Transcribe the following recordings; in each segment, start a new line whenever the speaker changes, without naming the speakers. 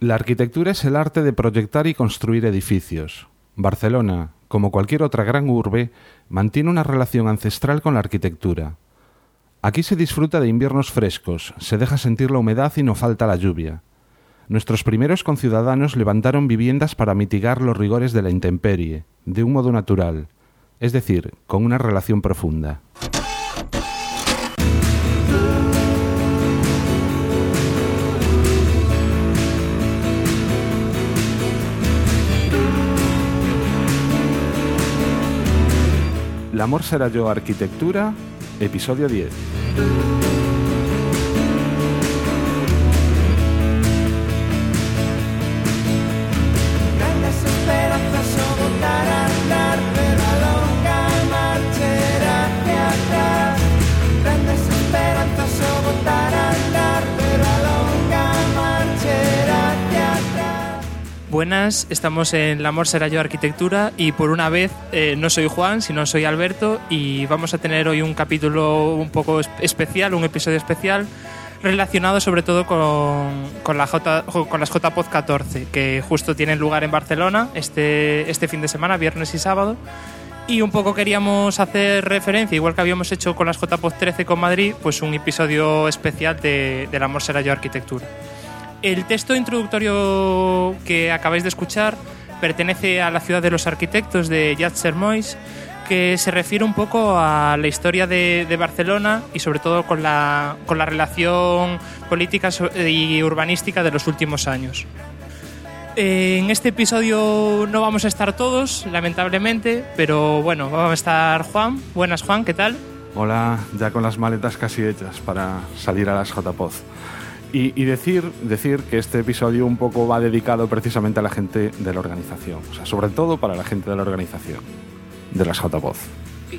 La arquitectura es el arte de proyectar y construir edificios. Barcelona, como cualquier otra gran urbe, mantiene una relación ancestral con la arquitectura. Aquí se disfruta de inviernos frescos, se deja sentir la humedad y no falta la lluvia. Nuestros primeros conciudadanos levantaron viviendas para mitigar los rigores de la intemperie, de un modo natural, es decir, con una relación profunda. El amor será yo arquitectura, episodio 10.
Buenas, estamos en La Amor será yo arquitectura y por una vez eh, no soy Juan, sino soy Alberto y vamos a tener hoy un capítulo un poco especial, un episodio especial relacionado sobre todo con, con, la J, con las JPod 14 que justo tienen lugar en Barcelona este, este fin de semana, viernes y sábado y un poco queríamos hacer referencia, igual que habíamos hecho con las JPod 13 con Madrid, pues un episodio especial de, de La Amor será yo arquitectura. El texto introductorio que acabáis de escuchar pertenece a la ciudad de los arquitectos de Mois, que se refiere un poco a la historia de, Barcelona y sobre todo con la, con la relación política y urbanística de los últimos años. En este episodio no vamos a estar todos, lamentablemente, pero bueno, vamos a estar Juan. Buenas Juan, ¿qué tal?
Hola, ya con las maletas casi hechas para salir a las JPOZ. Y, decir, decir que este episodio un poco va dedicado precisamente a la gente de la organización, o sea, sobre todo para la gente de la organización, de las JPOZ.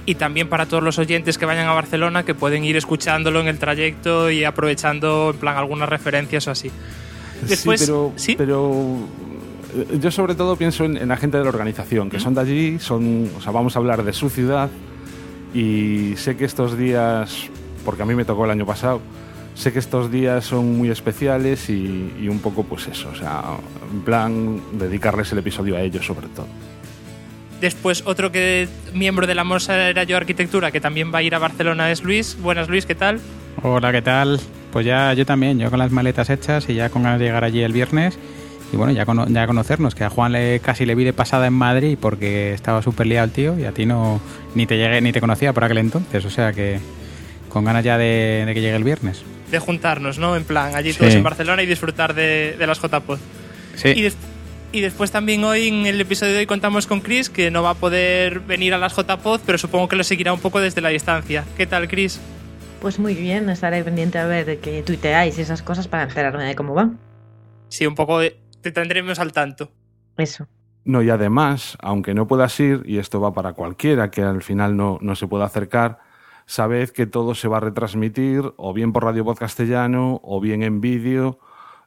Y también para todos los oyentes que vayan a Barcelona, que pueden ir escuchándolo en el trayecto y aprovechando en plan algunas referencias o así.
Después, sí, pero, ¿sí? pero eh, yo sobre todo pienso en, la gente de la organización, que son de allí, son, o sea, vamos a hablar de su ciudad y sé que estos días, porque a mí me tocó el año pasado, sé que estos días son muy especiales y, un poco pues eso, o sea, en plan dedicarles el episodio a ellos sobre todo.
Después otro que miembro de la Morsa era yo Arquitectura, que también va a ir a Barcelona es Luis. Buenas Luis, ¿qué tal?
Hola, ¿qué tal? Pues ya yo también, yo con las maletas hechas y ya con ganas de llegar allí el viernes. Y bueno, ya, ya conocernos, que a Juan le, casi le vi de pasada en Madrid porque estaba súper liado el tío y a ti no ni te llegué ni te conocía por aquel entonces. O sea que con ganas ya de que llegue el viernes
de juntarnos, ¿no? En plan, allí todos en Barcelona y disfrutar de, de las JPod. Sí. Y, después también hoy en el episodio de hoy contamos con Chris, que no va a poder venir a las JPod, pero supongo que lo seguirá un poco desde la distancia. ¿Qué tal, Chris?
Pues muy bien, estaré pendiente a ver que tuiteáis y esas cosas para enterarme de cómo van.
Sí, un poco te tendremos al tanto.
Eso.
No, y además, aunque no puedas ir, y esto va para cualquiera que al final no, no se pueda acercar, sabed que todo se va a retransmitir o bien por Radio Voz Castellano o bien en vídeo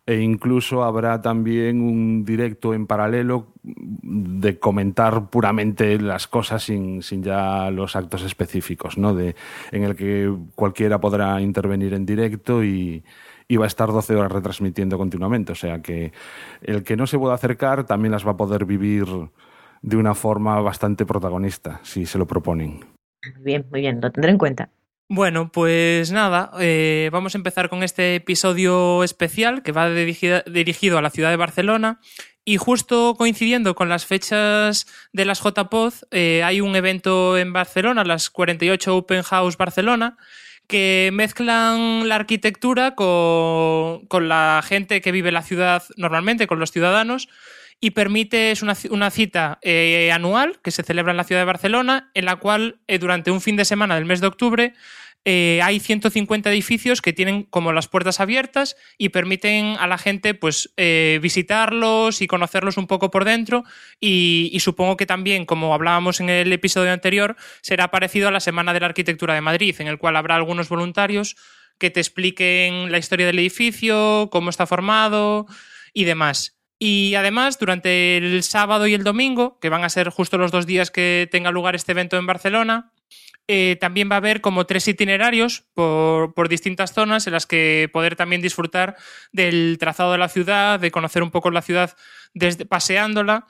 e incluso habrá también un directo en paralelo de comentar puramente las cosas sin, sin ya los actos específicos, ¿no? De, en el que cualquiera podrá intervenir en directo y, y va a estar 12 horas retransmitiendo continuamente. O sea que el que no se pueda acercar también las va a poder vivir de una forma bastante protagonista, si se lo proponen.
Muy bien, muy bien, lo tendré en cuenta.
Bueno, pues nada, eh, vamos a empezar con este episodio especial que va dirigido, a la ciudad de Barcelona y justo coincidiendo con las fechas de las JPOD, eh, hay un evento en Barcelona, las 48 Open House Barcelona, que mezclan la arquitectura con, con la gente que vive la ciudad normalmente, con los ciudadanos, y permite, es una, cita eh, anual que se celebra en la ciudad de Barcelona, en la cual eh, durante un fin de semana del mes de octubre eh, hay 150 edificios que tienen como las puertas abiertas y permiten a la gente pues visitarlos y conocerlos un poco por dentro y, y, supongo que también, como hablábamos en el episodio anterior, será parecido a la Semana de la Arquitectura de Madrid, en el cual habrá algunos voluntarios que te expliquen la historia del edificio, cómo está formado y demás. Y además, durante el sábado y el domingo, que van a ser justo los dos días que tenga lugar este evento en Barcelona, eh, también va a haber como tres itinerarios por, por, distintas zonas en las que poder también disfrutar del trazado de la ciudad, de conocer un poco la ciudad desde, paseándola,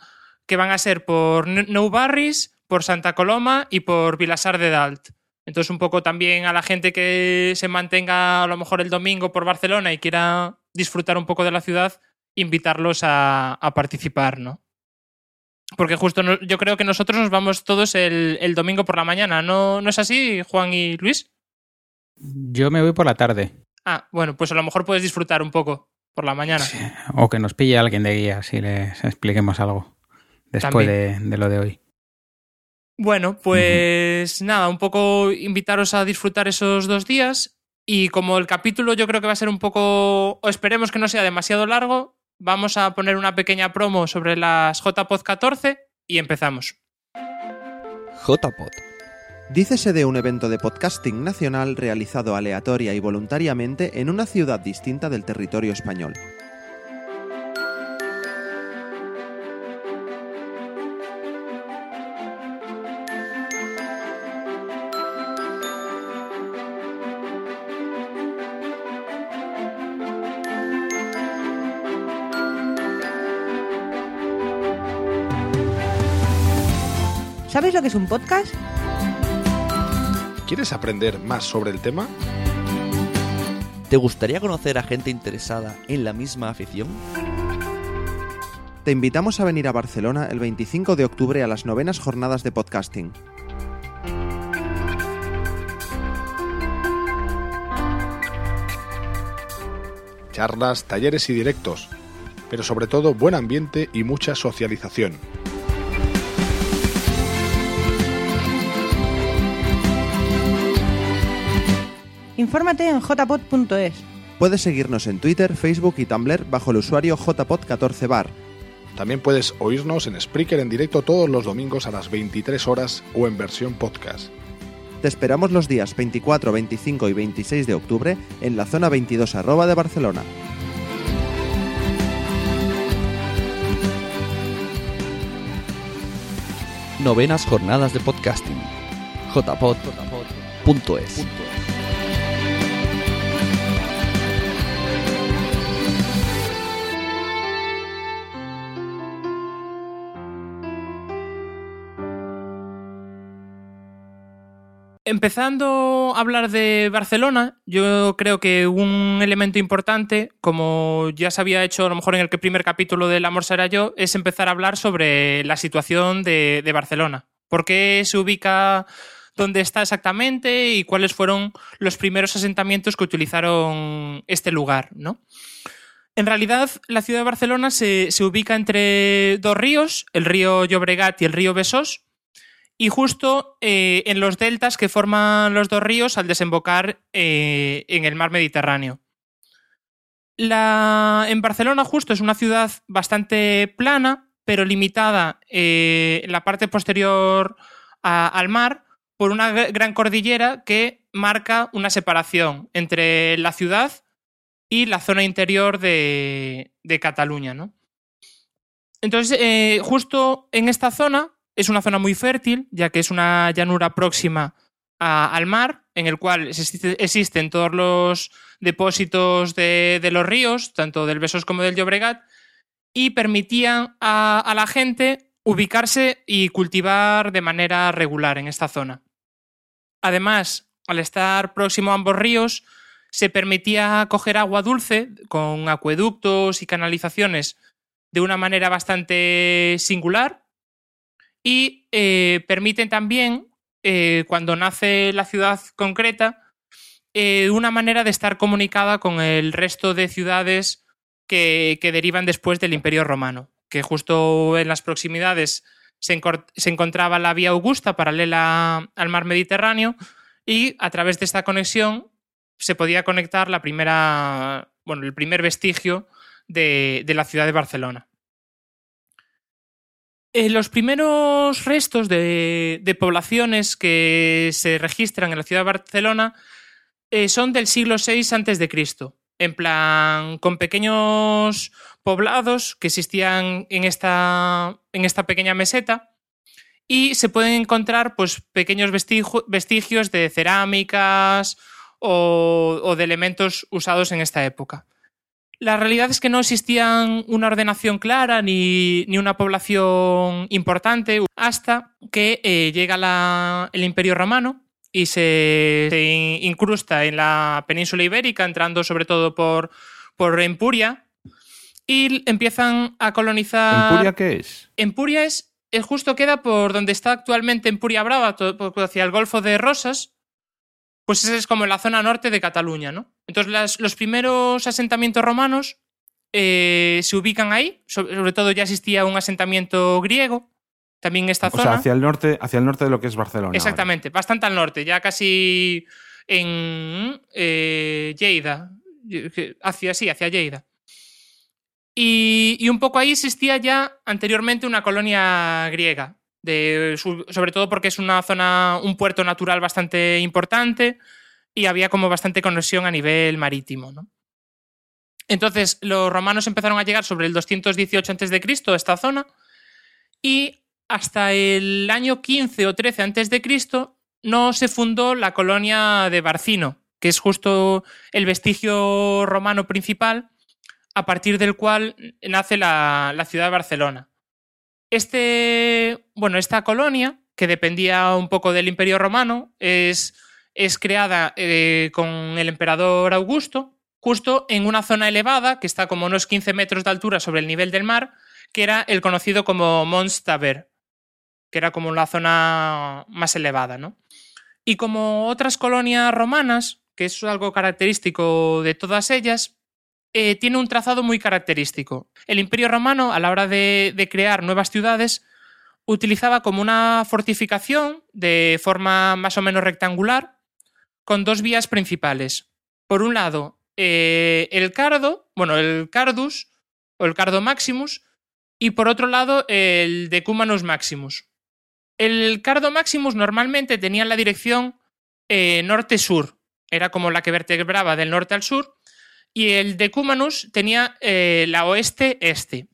que van a ser por Nou Barris, por Santa Coloma y por Vilasar de Dalt. Entonces, un poco también a la gente que se mantenga a lo mejor el domingo por Barcelona y quiera disfrutar un poco de la ciudad, invitarlos a, a participar, ¿no? Porque justo no, yo creo que nosotros nos vamos todos el, el domingo por la mañana, ¿No, ¿no es así, Juan y Luis?
Yo me voy por la tarde.
Ah, bueno, pues a lo mejor puedes disfrutar un poco por la mañana.
Sí, o que nos pille alguien de guía si les expliquemos algo después de, de, lo de hoy.
Bueno, pues uh -huh. nada, un poco invitaros a disfrutar esos dos días y como el capítulo yo creo que va a ser un poco, o esperemos que no sea demasiado largo, vamos a poner una pequeña promo sobre las JPod 14 y empezamos.
JPod. Dícese de un evento de podcasting nacional realizado aleatoria y voluntariamente en una ciudad distinta del territorio español.
¿Sabes lo que es un podcast?
¿Quieres aprender más sobre el tema?
¿Te gustaría conocer a gente interesada en la misma afición?
Te invitamos a venir a Barcelona el 25 de octubre a las novenas jornadas de podcasting.
Charlas, talleres y directos, pero sobre todo buen ambiente y mucha socialización.
Infórmate en jpod.es.
Puedes seguirnos en Twitter, Facebook y Tumblr bajo el usuario jpod14bar.
También puedes oírnos en Spreaker en directo todos los domingos a las 23 horas o en versión podcast.
Te esperamos los días 24, 25 y 26 de octubre en la zona 22 arroba de Barcelona.
Novenas jornadas de podcasting. jpod.es.
Empezando a hablar de Barcelona, yo creo que un elemento importante, como ya se había hecho a lo mejor en el primer capítulo del Amor será yo, es empezar a hablar sobre la situación de, Barcelona. ¿Por qué se ubica dónde está exactamente y cuáles fueron los primeros asentamientos que utilizaron este lugar, ¿no? En realidad, la ciudad de Barcelona se, se ubica entre dos ríos, el río Llobregat y el río Besós, y justo eh, en los deltas que forman los dos ríos al desembocar eh, en el mar Mediterráneo. La, en Barcelona justo es una ciudad bastante plana, pero limitada eh, en la parte posterior al mar por una gran cordillera que marca una separación entre la ciudad y la zona interior de, de Cataluña. ¿no? Entonces, eh, justo en esta zona es una zona muy fértil, ya que es una llanura próxima al mar, en el cual existe, existen todos los depósitos de, los ríos, tanto del Besós como del Llobregat, y permitían a, a la gente ubicarse y cultivar de manera regular en esta zona. Además, al estar próximo a ambos ríos, se permitía coger agua dulce con acueductos y canalizaciones de una manera bastante singular, y eh, permiten también, eh, cuando nace la ciudad concreta, eh, una manera de estar comunicada con el resto de ciudades que, que, derivan después del Imperio Romano, que justo en las proximidades se, se encontraba la vía Augusta paralela al mar Mediterráneo y a través de esta conexión se podía conectar la primera, bueno, el primer vestigio de, de la ciudad de Barcelona. Eh, los primeros restos de, poblaciones que se registran en la ciudad de Barcelona eh, son del siglo VI a.C. En plan, con pequeños poblados que existían en esta, en esta pequeña meseta y se pueden encontrar pues, pequeños vestigios de cerámicas o, o de elementos usados en esta época. La realidad es que no existían una ordenación clara ni, ni una población importante hasta que eh, llega la- el Imperio Romano y se, se in- incrusta en la península ibérica, entrando sobre todo por, por Empuria, y empiezan a colonizar...
¿Empuria qué es?
Empuria es, el justo queda por donde está actualmente Empuria Brava, to- por- hacia el Golfo de Rosas. Pues esa es como la zona norte de Cataluña, ¿no? Entonces las- los primeros asentamientos romanos eh, se ubican ahí. So- Sobre todo ya existía un asentamiento griego, también en esta
O
zona.
sea, hacia el norte, hacia el norte de lo que es Barcelona. ahora.
Exactamente, bastante al norte, ya casi en eh, Lleida, hacia, sí, hacia Lleida. Y, y un poco ahí existía ya anteriormente una colonia griega, sobre todo porque es una zona, un puerto natural bastante importante y había como bastante conexión a nivel marítimo. Entonces, los romanos empezaron a llegar sobre el 218 a.C. a esta zona y hasta el año 15 o 13 antes de Cristo no se fundó la colonia de Barcino, que es justo el vestigio romano principal a partir del cual nace la, la ciudad de Barcelona. Este, bueno, esta colonia, que dependía un poco del Imperio Romano, es, creada eh, con el emperador Augusto, justo en una zona elevada, que está como unos 15 metros de altura sobre el nivel del mar, que era el conocido como Mons Taber, que era como la zona más elevada, ¿no? Y como otras colonias romanas, que es algo característico de todas ellas, eh, tiene un trazado muy característico. El Imperio Romano, a la hora de, crear nuevas ciudades, utilizaba como una fortificación de forma más o menos rectangular, con dos vías principales. Por un lado, eh, el cardo, bueno, el cardus o el cardo maximus, y por otro lado, el decumanus maximus. El cardo maximus normalmente tenía la dirección eh, norte-sur, era como la que vertebraba del norte al sur, y el decumanus tenía eh, la oeste-este.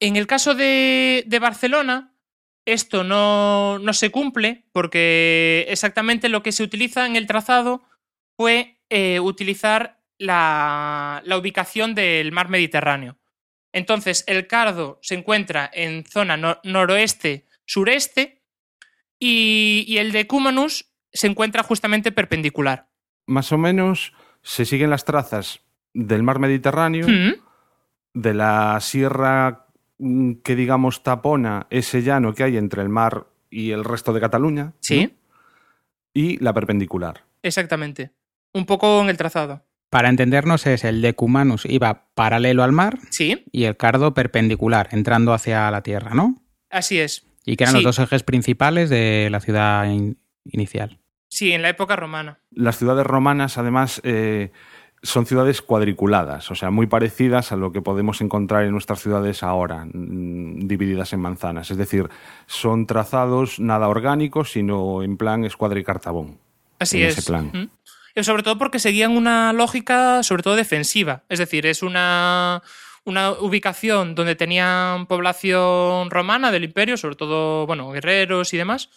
En el caso de, de Barcelona, esto no, no, se cumple porque exactamente lo que se utiliza en el trazado fue eh, utilizar la, la, ubicación del mar Mediterráneo. Entonces, el cardo se encuentra en zona no, noroeste-sureste y, y, el decumanus se encuentra justamente perpendicular.
Más o menos se siguen las trazas del mar Mediterráneo,
¿Mm?
de la sierra mm, que digamos tapona ese llano que hay entre el mar y el resto de Cataluña.
Sí.
¿no? Y la perpendicular.
Exactamente. Un poco en el trazado.
Para entendernos es el decumanus iba paralelo al mar
sí.
y el cardo perpendicular, entrando hacia la tierra, ¿no?
Así es.
Y que eran
sí.
los dos ejes principales de la ciudad in inicial.
Sí, en la época romana.
Las ciudades romanas, además, eh, son ciudades cuadriculadas, o sea, muy parecidas a lo que podemos encontrar en nuestras ciudades ahora, mmm, divididas en manzanas. Es decir, son trazados nada orgánicos, sino en plan escuadra y cartabón.
Así
en
es.
Ese plan.
¿Mm? Sobre todo porque seguían una lógica, sobre todo defensiva. Es decir, es una, una ubicación donde tenían población romana del imperio, sobre todo, bueno, guerreros y demás,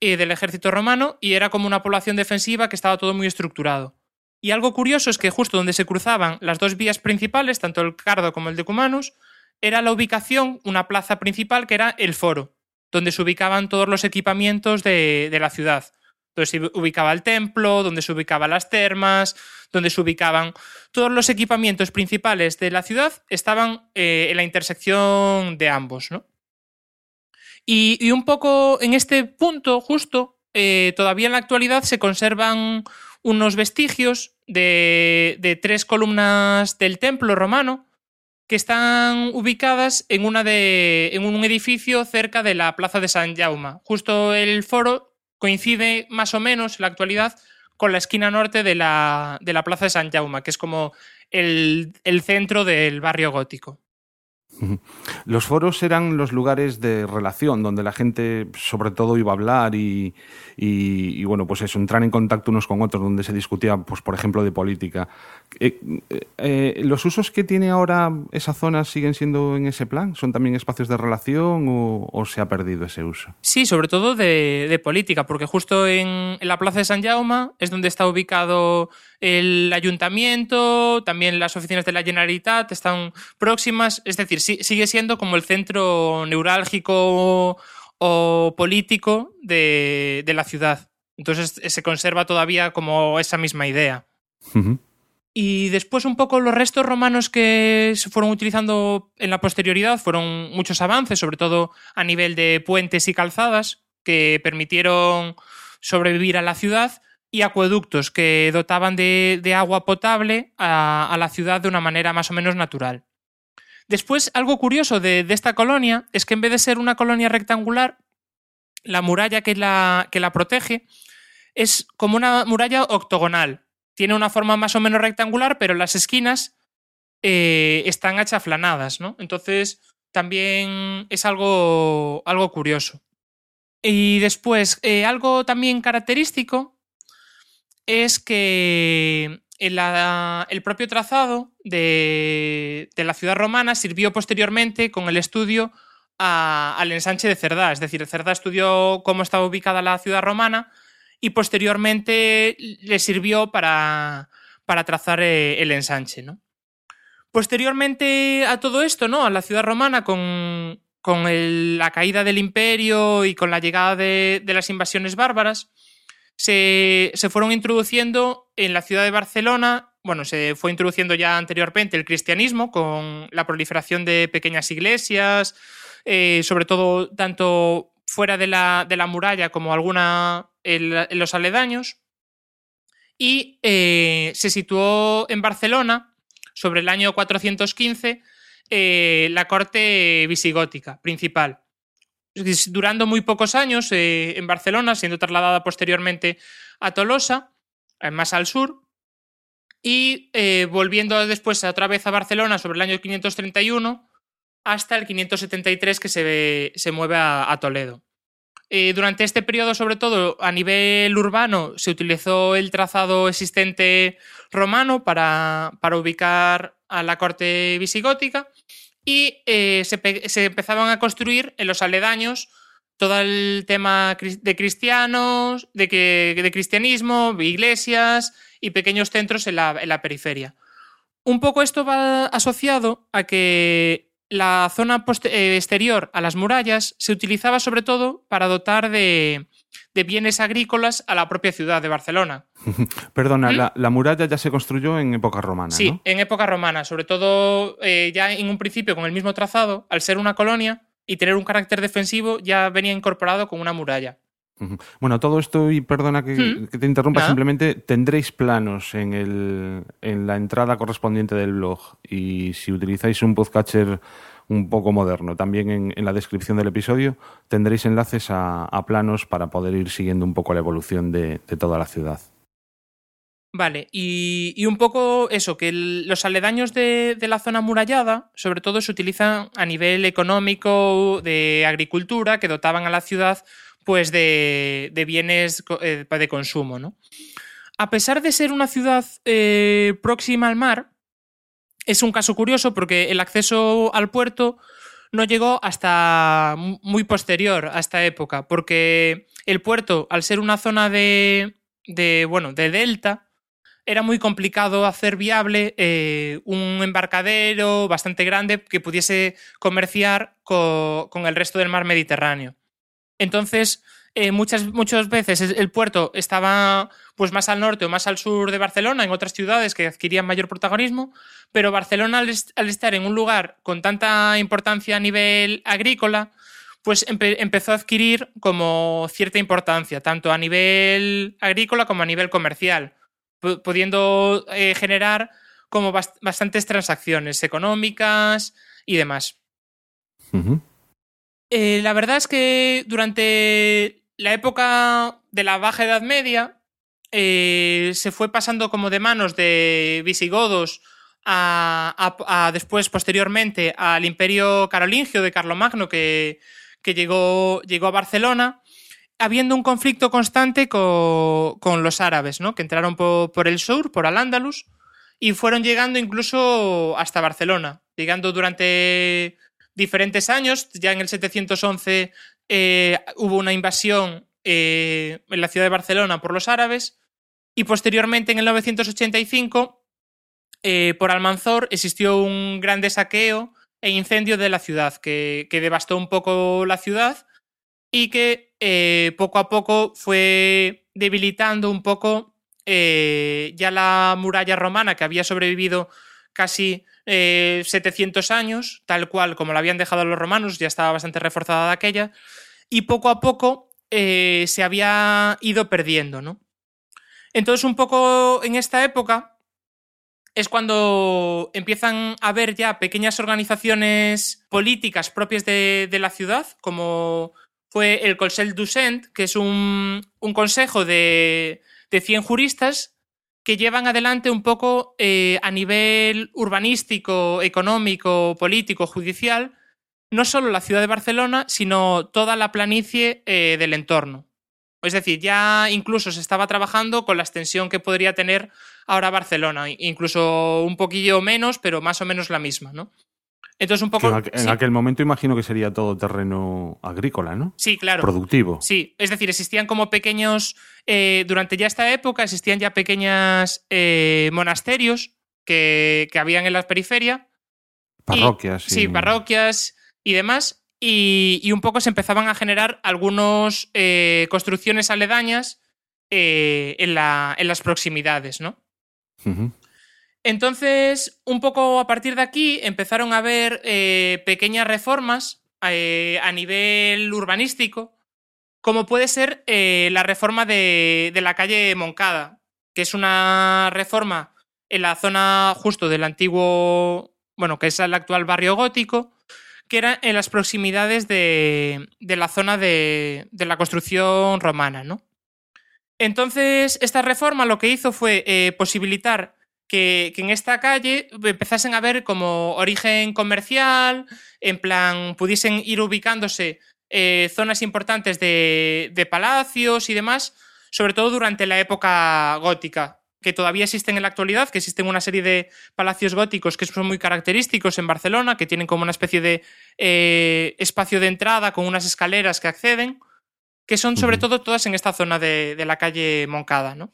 y del ejército romano, y era como una población defensiva que estaba todo muy estructurado. Y algo curioso es que justo donde se cruzaban las dos vías principales, tanto el Cardo como el Decumanus, era la ubicación, una plaza principal que era el foro, donde se ubicaban todos los equipamientos de, de la ciudad. Donde se ubicaba el templo, donde se ubicaban las termas, donde se ubicaban todos los equipamientos principales de la ciudad estaban eh, en la intersección de ambos, ¿no? Y, un poco en este punto, justo, eh, todavía en la actualidad se conservan unos vestigios de, de, tres columnas del templo romano que están ubicadas en, una de, en un edificio cerca de la plaza de San Jaume. Justo el foro coincide más o menos en la actualidad con la esquina norte de la, de la plaza de San Jaume, que es como el, el centro del barrio gótico.
Los foros eran los lugares de relación donde la gente sobre todo iba a hablar y, y, y, bueno, pues eso, entrar en contacto unos con otros, donde se discutía, pues por ejemplo, de política. Eh, eh, ¿Los usos que tiene ahora esa zona siguen siendo en ese plan? ¿Son también espacios de relación o, o se ha perdido ese uso?
Sí, sobre todo de, de política, porque justo en, en, la plaza de San Jaume es donde está ubicado el ayuntamiento, también las oficinas de la Generalitat están próximas, es decir, sigue siendo como el centro neurálgico o político de, de la ciudad. Entonces se conserva todavía como esa misma idea.
Uh -huh.
Y después un poco los restos romanos que se fueron utilizando en la posterioridad fueron muchos avances, sobre todo a nivel de puentes y calzadas, que permitieron sobrevivir a la ciudad, y acueductos que dotaban de, agua potable a, la ciudad de una manera más o menos natural. Después, algo curioso de, de, esta colonia es que en vez de ser una colonia rectangular, la muralla que la, que la protege es como una muralla octogonal. Tiene una forma más o menos rectangular, pero las esquinas eh, están achaflanadas, ¿no? Entonces, también es algo, algo curioso. Y después, eh, algo también característico es que la, el propio trazado de, de, la ciudad romana sirvió posteriormente con el estudio a, al ensanche de Cerdá. Es decir, Cerdá estudió cómo estaba ubicada la ciudad romana y posteriormente le sirvió para, para trazar eh, el ensanche. ¿no? Posteriormente a todo esto, ¿no? a la ciudad romana, con, con la caída del imperio y con la llegada de, de las invasiones bárbaras, se, se, fueron introduciendo en la ciudad de Barcelona, bueno, se fue introduciendo ya anteriormente el cristianismo con la proliferación de pequeñas iglesias, eh, sobre todo tanto fuera de la, de la muralla como alguna en, los aledaños, y eh, se situó en Barcelona sobre el año 415 eh, la corte visigótica principal durando muy pocos años eh, en Barcelona, siendo trasladada posteriormente a Tolosa, eh, más al sur, y eh, volviendo después otra vez a Barcelona sobre el año 531 hasta el 573 que se, se mueve a, Toledo. Durante este periodo, sobre todo a nivel urbano, se utilizó el trazado existente romano para, para ubicar a la corte visigótica y eh, se, se, empezaban a construir en los aledaños todo el tema de cristianos, de, que, de cristianismo, iglesias y pequeños centros en la, en la, periferia. Un poco esto va asociado a que la zona eh, exterior a las murallas se utilizaba sobre todo para dotar de, de bienes agrícolas a la propia ciudad de Barcelona.
Perdona, ¿Mm? la, la, muralla ya se construyó en época romana.
Sí,
¿no?
en época romana, sobre todo eh, ya en un principio con el mismo trazado, al ser una colonia y tener un carácter defensivo, ya venía incorporado con una muralla.
Bueno, todo esto, y perdona que, ¿Mm? que te interrumpa, ¿Nada? simplemente tendréis planos en, el, en la entrada correspondiente del blog y si utilizáis un podcatcher un poco moderno. También en, en, la descripción del episodio tendréis enlaces a, planos para poder ir siguiendo un poco la evolución de, toda la ciudad.
Vale, y, un poco eso, que los aledaños de, la zona amurallada, sobre todo, se utilizan a nivel económico, de agricultura, que dotaban a la ciudad pues de, de bienes eh, de consumo. ¿no? A pesar de ser una ciudad eh, próxima al mar, es un caso curioso porque el acceso al puerto no llegó hasta muy posterior a esta época, porque el puerto, al ser una zona de, de bueno, de delta, era muy complicado hacer viable eh, un embarcadero bastante grande que pudiese comerciar co con el resto del mar Mediterráneo. Entonces, eh, muchas, muchas veces el puerto estaba pues más al norte o más al sur de Barcelona, en otras ciudades que adquirían mayor protagonismo, pero Barcelona al, est al estar en un lugar con tanta importancia a nivel agrícola, pues empe empezó a adquirir como cierta importancia, tanto a nivel agrícola como a nivel comercial, pudiendo eh, generar como bast bastantes transacciones económicas y demás.
Uh -huh.
eh, la verdad es que durante la época de la Baja Edad Media, eh, se fue pasando como de manos de visigodos a, después, posteriormente, al imperio carolingio de Carlomagno que, que llegó, llegó a Barcelona, habiendo un conflicto constante co- con, los árabes, ¿no? que entraron po- por el sur, por Al-Ándalus, y fueron llegando incluso hasta Barcelona, llegando durante diferentes años. Ya en el 711 eh, hubo una invasión eh, en la ciudad de Barcelona por los árabes y posteriormente en el 985 eh, por Almanzor existió un grande saqueo e incendio de la ciudad que, devastó un poco la ciudad y que poco a poco fue debilitando un poco ya la muralla romana que había sobrevivido casi eh, 700 años, tal cual como la habían dejado los romanos, ya estaba bastante reforzada aquella, y poco a poco eh, se había ido perdiendo, ¿no? Entonces, un poco en esta época es cuando empiezan a haber ya pequeñas organizaciones políticas propias de, la ciudad, como fue el Conseil du Cent, que es un, un consejo de, de 100 juristas que llevan adelante un poco eh, a nivel urbanístico, económico, político, judicial, no solo la ciudad de Barcelona, sino toda la planicie eh, del entorno. Es decir, ya incluso se estaba trabajando con la extensión que podría tener ahora Barcelona, incluso un poquillo menos, pero más o menos la misma, ¿no? Entonces un poco...
en, aqu- en
sí,
aquel momento imagino que sería todo terreno agrícola, ¿no?
sí, claro.
Productivo.
Sí, es decir, existían como pequeños, eh, durante ya esta época existían ya pequeñas eh, monasterios que, que habían en la periferia. y-
Parroquias.
sí, parroquias y demás. Y, y un poco se empezaban a generar algunas construcciones aledañas eh, en, la- en las proximidades, ¿no? Entonces, un poco a partir de aquí empezaron a haber eh, pequeñas reformas eh, a nivel urbanístico, como puede ser eh, la reforma de, de la calle Moncada, que es una reforma en la zona justo del antiguo, bueno, que es el actual barrio gótico, que era en las proximidades de, de la zona de, de la construcción romana, ¿no? Entonces, esta reforma lo que hizo fue eh, posibilitar que, que en esta calle empezasen a ver como origen comercial, en plan, pudiesen ir ubicándose eh, zonas importantes de, de palacios y demás, sobre todo durante la época gótica, que todavía existen en la actualidad, que existen una serie de palacios góticos que son muy característicos en Barcelona, que tienen como una especie de eh, espacio de entrada con unas escaleras que acceden, que son sobre todo todas en esta zona de, de la calle Moncada, ¿no?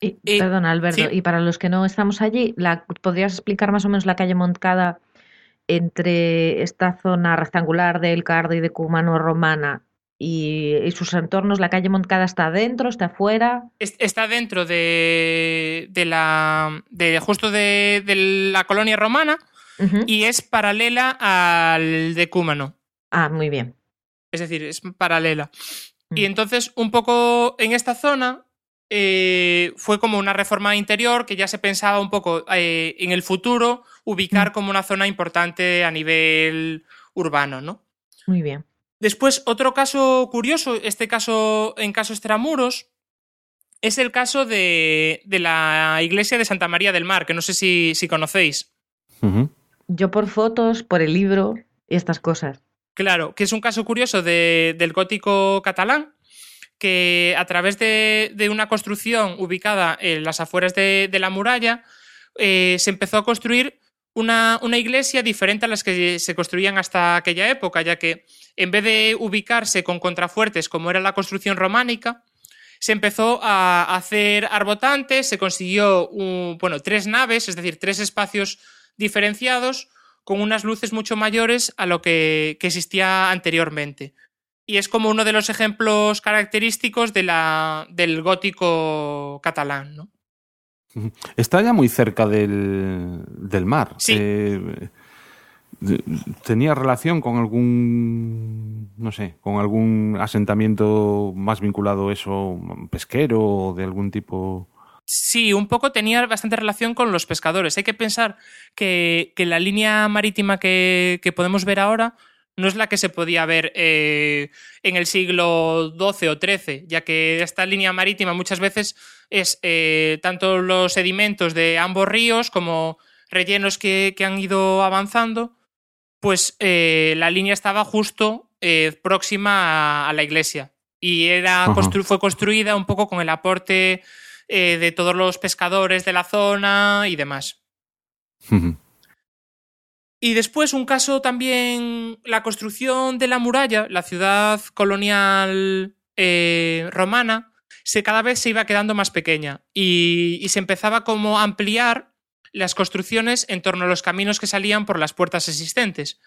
Y,
Y-
perdona, Alberto,
sí.
y para los que no estamos allí, la, ¿podrías explicar más o menos la calle Moncada entre esta zona rectangular de El Cardo y de Cumano romana y, y sus entornos? ¿La calle Moncada está adentro, está afuera?
Es- Está dentro de, de la. de justo de, de la colonia romana y es paralela al decúmano.
Ah, muy bien.
Es decir, es paralela. Y
Mm.
entonces, un poco en esta zona eh, fue como una reforma interior que ya se pensaba un poco eh, en el futuro ubicar
Mm.
como una zona importante a nivel urbano, ¿no?
Muy bien.
Después, otro caso curioso, este caso en caso extramuros, es el caso de, de la iglesia de Santa María del Mar, que no sé si, si conocéis.
Yo por fotos, por el libro y estas cosas.
Claro, que es un caso curioso de- del gótico catalán, que a través de, de una construcción ubicada en las afueras de, de la muralla, eh, se empezó a construir una, una iglesia diferente a las que se construían hasta aquella época, ya que en vez de ubicarse con contrafuertes como era la construcción románica, se empezó a hacer arbotantes, se consiguió un- bueno, tres naves, es decir, tres espacios diferenciados con unas luces mucho mayores a lo que, que existía anteriormente. Y es como uno de los ejemplos característicos de la, del gótico catalán. ¿no?
Está ya muy cerca del, del mar.
Sí.
Eh, ¿Tenía relación con algún, no sé, con algún asentamiento más vinculado a eso, pesquero o de algún tipo?
Sí, un poco tenía bastante relación con los pescadores. Hay que pensar que, la línea marítima que, podemos ver ahora no es la que se podía ver eh, en el siglo XII o XIII, ya que esta línea marítima muchas veces es eh, tanto los sedimentos de ambos ríos como rellenos que han ido avanzando, pues eh, la línea estaba justo eh, próxima a, a, la iglesia. Y era constru fue construida un poco con el aporte eh, de todos los pescadores de la zona y demás. Y después un caso también, la construcción de la muralla, la ciudad colonial eh, romana, se cada vez se iba quedando más pequeña y, y, se empezaba como a ampliar las construcciones en torno a los caminos que salían por las puertas existentes.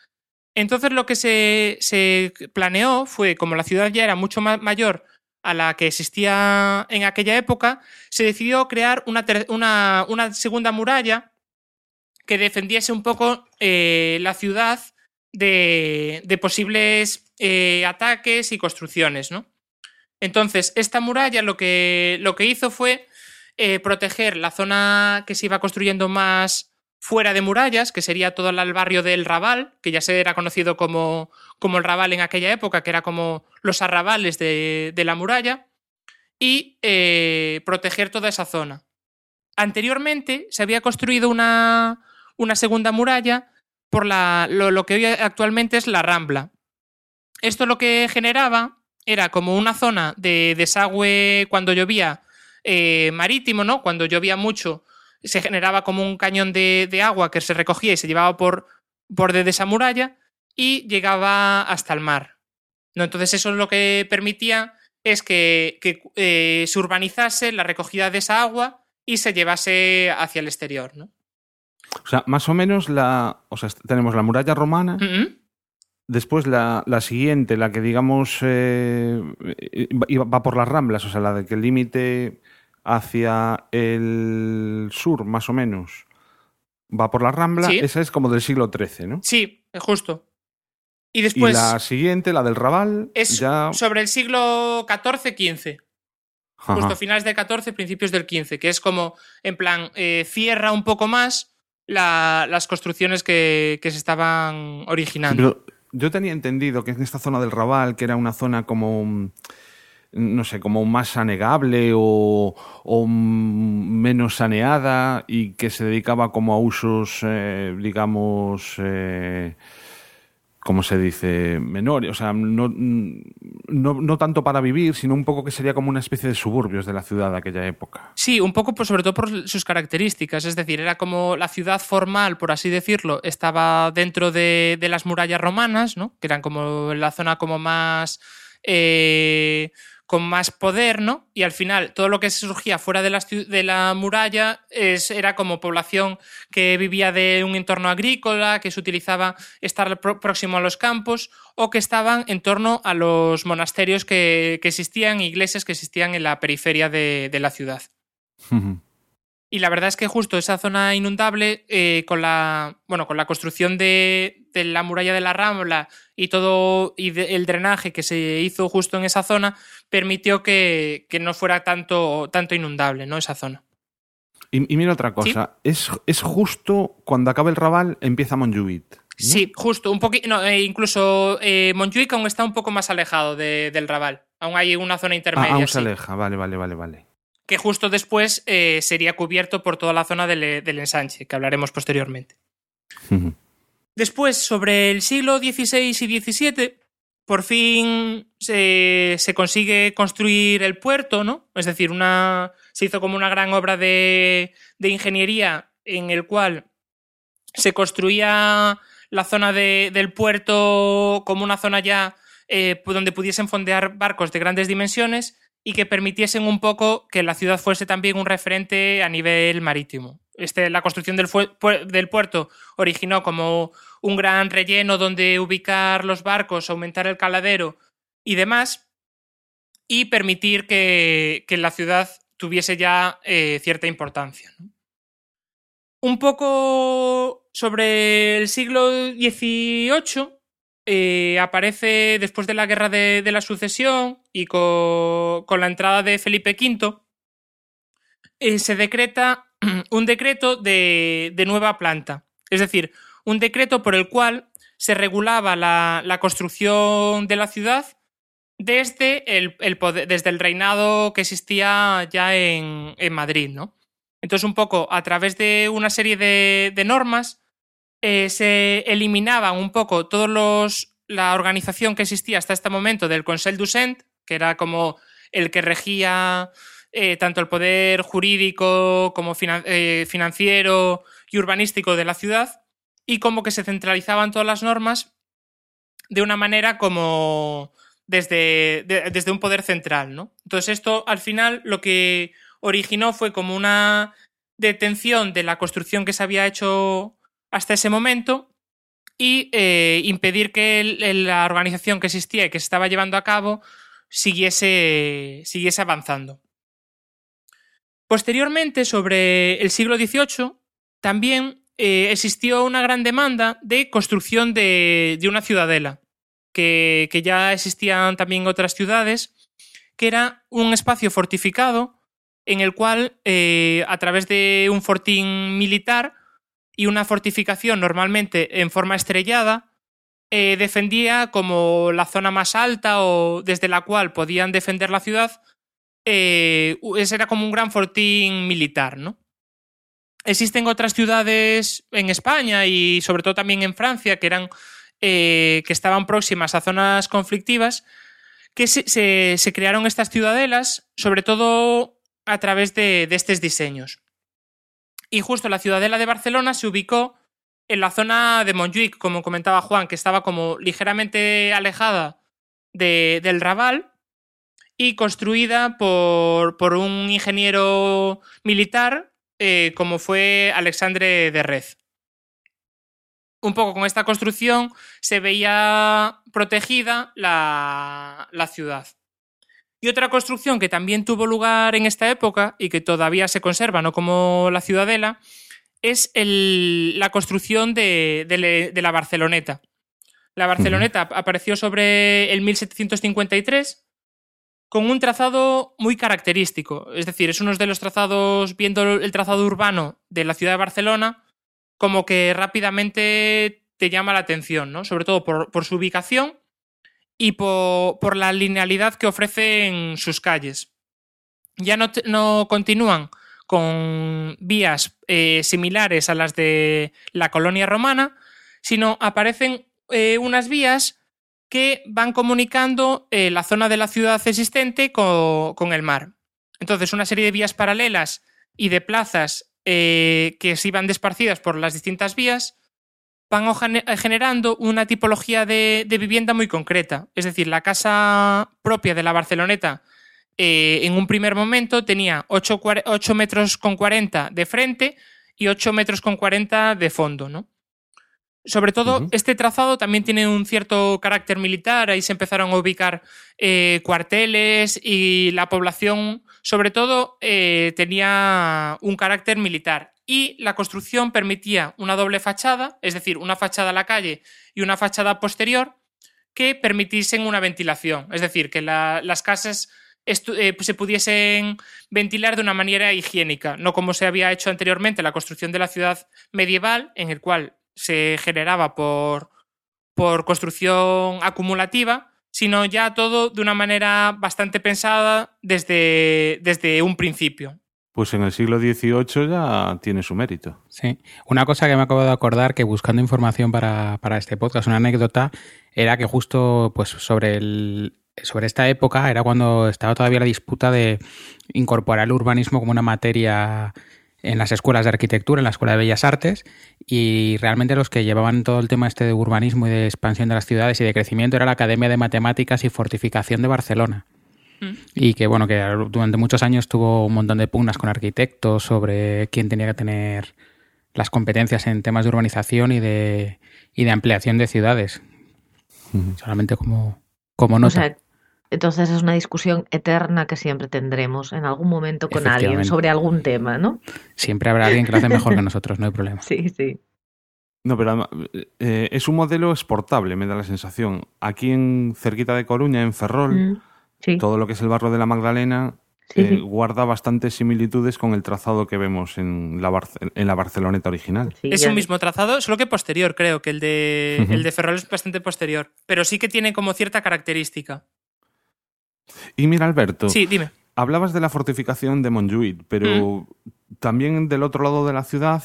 Entonces lo que se, se planeó fue, como la ciudad ya era mucho más mayor a la que existía en aquella época, se decidió crear una, una, una segunda muralla que defendiese un poco eh, la ciudad de, de posibles eh, ataques y construcciones, ¿no? Entonces, esta muralla lo que, lo que hizo fue eh, proteger la zona que se iba construyendo más fuera de murallas, que sería todo el barrio del Raval, que ya se era conocido como, como el Raval en aquella época, que era como los arrabales de, de la muralla, y eh, proteger toda esa zona. Anteriormente se había construido una, una segunda muralla por la, lo, lo, que hoy actualmente es la Rambla. Esto lo que generaba era como una zona de desagüe cuando llovía eh, marítimo, ¿no? Cuando llovía mucho se generaba como un cañón de, de, agua que se recogía y se llevaba por borde de esa muralla y llegaba hasta el mar. ¿no? Entonces eso es lo que permitía es que, que eh, se urbanizase la recogida de esa agua y se llevase hacia el exterior, ¿no?
O sea, más o menos la. O sea, tenemos la muralla romana.
Mm -hmm.
Después la, la, siguiente, la que digamos eh, va por las ramblas, o sea, la de que el límite hacia el sur, más o menos, va por la rambla,
sí.
esa es como del siglo XIII, ¿no?
Sí, justo. Y después.
Y la siguiente, la del Raval,
es
ya.
Sobre el siglo XIV-XV. Justo finales del XIV, principios del XV, que es como, en plan, eh, cierra un poco más la, las construcciones que, que, se estaban originando.
Pero yo tenía entendido que en esta zona del Raval, que era una zona como no sé, como más anegable o, o, menos saneada y que se dedicaba como a usos, eh, digamos, eh, ¿cómo se dice? Menores, o sea, no, no, no, tanto para vivir, sino un poco que sería como una especie de suburbios de la ciudad de aquella época.
Sí, un poco, pues, sobre todo por sus características, es decir, era como la ciudad formal, por así decirlo, estaba dentro de, de las murallas romanas, ¿no? Que eran como la zona como más... Eh, con más poder, ¿no? Y al final todo lo que surgía fuera de la, de la muralla es, era como población que vivía de un entorno agrícola, que se utilizaba estar próximo a los campos o que estaban en torno a los monasterios que, que existían, iglesias que existían en la periferia de, de la ciudad. Y la verdad es que justo esa zona inundable, eh, con la bueno, con la construcción de, de, la muralla de la Rambla y todo y de, el drenaje que se hizo justo en esa zona, permitió que, que no fuera tanto, tanto inundable, ¿no? Esa zona.
Y, y mira otra cosa, ¿Sí? es, es justo cuando acaba el Raval empieza Montjuïc. ¿no?
Sí, justo, un poquito, no, eh, incluso eh, Montjuïc aún está un poco más alejado de, del Raval. Aún hay una zona intermedia.
Ah, aún
sí.
se aleja, vale, vale, vale, vale
que justo después eh, sería cubierto por toda la zona del, del ensanche, que hablaremos posteriormente.
Uh -huh.
Después, sobre el siglo XVI y XVII, por fin se, consigue construir el puerto, ¿no? Es decir, una, se hizo como una gran obra de, de ingeniería en el cual se construía la zona de, del puerto como una zona ya eh, donde pudiesen fondear barcos de grandes dimensiones y que permitiesen un poco que la ciudad fuese también un referente a nivel marítimo. Este, la construcción del, puerto originó como un gran relleno donde ubicar los barcos, aumentar el caladero y demás, y permitir que, la ciudad tuviese ya eh, cierta importancia. Un poco sobre el siglo XVIII, eh, aparece después de la guerra de, la sucesión y con, con, la entrada de Felipe V, eh, se decreta un decreto de, de, nueva planta. Es decir, un decreto por el cual se regulaba la, la construcción de la ciudad desde el, poder, desde el reinado que existía ya en, en Madrid, ¿no? Entonces, un poco a través de una serie de, de normas, eh, se eliminaban un poco todos los la organización que existía hasta este momento del Conseil du Cent, que era como el que regía eh, tanto el poder jurídico como eh, financiero y urbanístico de la ciudad, y como que se centralizaban todas las normas de una manera como desde, de, desde un poder central, ¿no? Entonces esto al final lo que originó fue como una detención de la construcción que se había hecho hasta ese momento y eh, impedir que la organización que existía y que se estaba llevando a cabo siguiese, siguiese avanzando. Posteriormente, sobre el siglo XVIII, también eh, existió una gran demanda de construcción de, una ciudadela, que, que, ya existían también otras ciudades, que era un espacio fortificado en el cual, eh, a través de un fortín militar y una fortificación normalmente en forma estrellada, eh, defendía como la zona más alta o desde la cual podían defender la ciudad. Eh, era como un gran fortín militar, ¿no? Existen otras ciudades en España y sobre todo también en Francia que eran eh, que estaban próximas a zonas conflictivas, que se, crearon estas ciudadelas, sobre todo a través de, estos diseños. Y justo la ciudadela de Barcelona se ubicó en la zona de Montjuic, como comentaba Juan, que estaba como ligeramente alejada de, del Raval y construida por, por un ingeniero militar eh, como fue Alexandre de Red. Un poco con esta construcción se veía protegida la, la ciudad. Y otra construcción que también tuvo lugar en esta época y que todavía se conserva, no como la ciudadela, es el, la construcción de, de, de, la Barceloneta. La Barceloneta apareció sobre el 1753 con un trazado muy característico. Es decir, es uno de los trazados, viendo el trazado urbano de la ciudad de Barcelona, como que rápidamente te llama la atención, ¿no? Sobre todo por, su ubicación y por, la linealidad que ofrecen sus calles. Ya no, no continúan con vías eh, similares a las de la colonia romana, sino aparecen eh, unas vías que van comunicando eh, la zona de la ciudad existente con, con, el mar. Entonces, una serie de vías paralelas y de plazas eh, que se iban desparcidas por las distintas vías van generando una tipología de, de, vivienda muy concreta. Es decir, la casa propia de la Barceloneta eh, en un primer momento tenía 8, 8, metros con 40 de frente y 8 metros con 40 de fondo, ¿no? Sobre todo, uh -huh. este trazado también tiene un cierto carácter militar, ahí se empezaron a ubicar eh, cuarteles y la población, sobre todo, eh, tenía un carácter militar y la construcción permitía una doble fachada, es decir, una fachada a la calle y una fachada posterior, que permitiesen una ventilación. Es decir, que la, las casas eh, se pudiesen ventilar de una manera higiénica, no como se había hecho anteriormente la construcción de la ciudad medieval, en el cual se generaba por, por construcción acumulativa, sino ya todo de una manera bastante pensada desde, desde un principio.
Pues en el siglo XVIII ya tiene su mérito.
Sí. Una cosa que me acabo de acordar que buscando información para, para este podcast, una anécdota, era que justo pues sobre el, sobre esta época era cuando estaba todavía la disputa de incorporar el urbanismo como una materia en las escuelas de arquitectura, en la Escuela de Bellas Artes, y realmente los que llevaban todo el tema este de urbanismo y de expansión de las ciudades y de crecimiento era la Academia de Matemáticas y Fortificación de Barcelona. Mm. Y que, bueno, que durante muchos años tuvo un montón de pugnas con arquitectos sobre quién tenía que tener las competencias en temas de urbanización y de, y de ampliación de ciudades. Uh -huh. Solamente como, como nota.
O sea, entonces es una discusión eterna que siempre tendremos en algún momento con alguien sobre algún tema, ¿no?
Siempre habrá alguien que lo hace mejor que nosotros, no hay problema.
Sí, sí.
No, pero eh, es un modelo exportable, me da la sensación. Aquí en cerquita de Coruña, en Ferrol, mm, sí. todo lo que es el barrio de la Magdalena sí, eh, sí. guarda bastantes similitudes con el trazado que vemos en la, Bar en la Barceloneta original.
es un mismo trazado, solo que posterior, creo que el de, uh -huh. el de Ferrol es bastante posterior, pero sí que tiene como cierta característica.
Y mira, Alberto.
Sí, dime.
hablabas de la fortificación de Montjuïc, pero también del otro lado de la ciudad,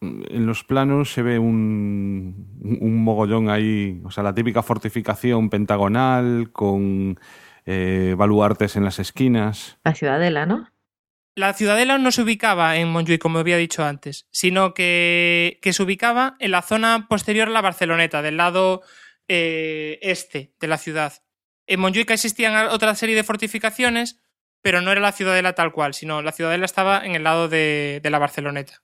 en los planos se ve un, un mogollón ahí, o sea, la típica fortificación pentagonal con eh, baluartes en las esquinas.
La ciudadela, ¿no?
La ciudadela no se ubicaba en Montjuïc, como había dicho antes, sino que, que se ubicaba en la zona posterior a la Barceloneta, del lado eh, este de la ciudad. En Montjuïc existían otra serie de fortificaciones, pero no era la ciudadela tal cual, sino la ciudadela estaba en el lado de, de la Barceloneta.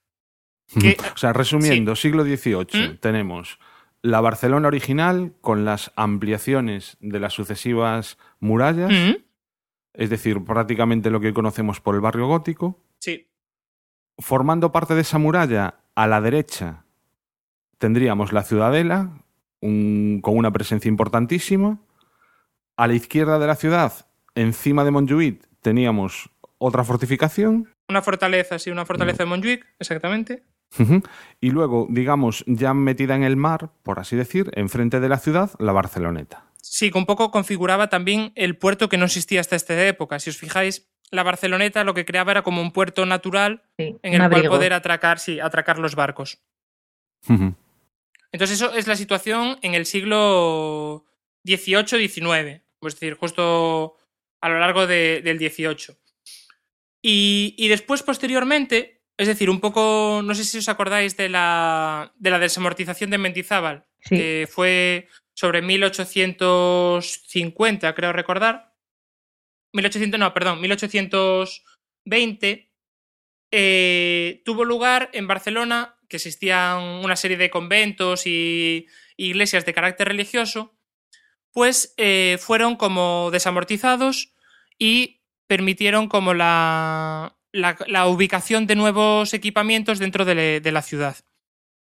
Que-
O sea, resumiendo, siglo XVIII,
¿Mm?
tenemos la Barcelona original con las ampliaciones de las sucesivas murallas,
Mm,
es decir, prácticamente lo que conocemos por el barrio gótico.
Sí.
Formando parte de esa muralla, a la derecha tendríamos la ciudadela, un- con una presencia importantísima. A la izquierda de la ciudad, encima de Montjuïc, teníamos otra fortificación.
Una fortaleza, sí, una fortaleza de Montjuïc, exactamente.
Y luego, digamos, ya metida en el mar, por así decir, enfrente de la ciudad, la Barceloneta.
Sí, que un poco configuraba también el puerto que no existía hasta esta época. Si os fijáis, la Barceloneta lo que creaba era como un puerto natural
Sí,
en el cual poder atracar, sí, atracar los barcos. Entonces, eso es la situación en el siglo XVIII-XIX, es decir, justo a lo largo de- del XVIII. Y, y después, posteriormente, es decir, un poco, no sé si os acordáis de la, de la desamortización de Mendizábal,
Sí.
que fue sobre 1850, creo recordar. 1800, no, perdón, 1820. eh, tuvo lugar en Barcelona, que existían una serie de conventos y iglesias de carácter religioso, pues fueron como desamortizados y permitieron como la, la, la ubicación de nuevos equipamientos dentro de, la ciudad.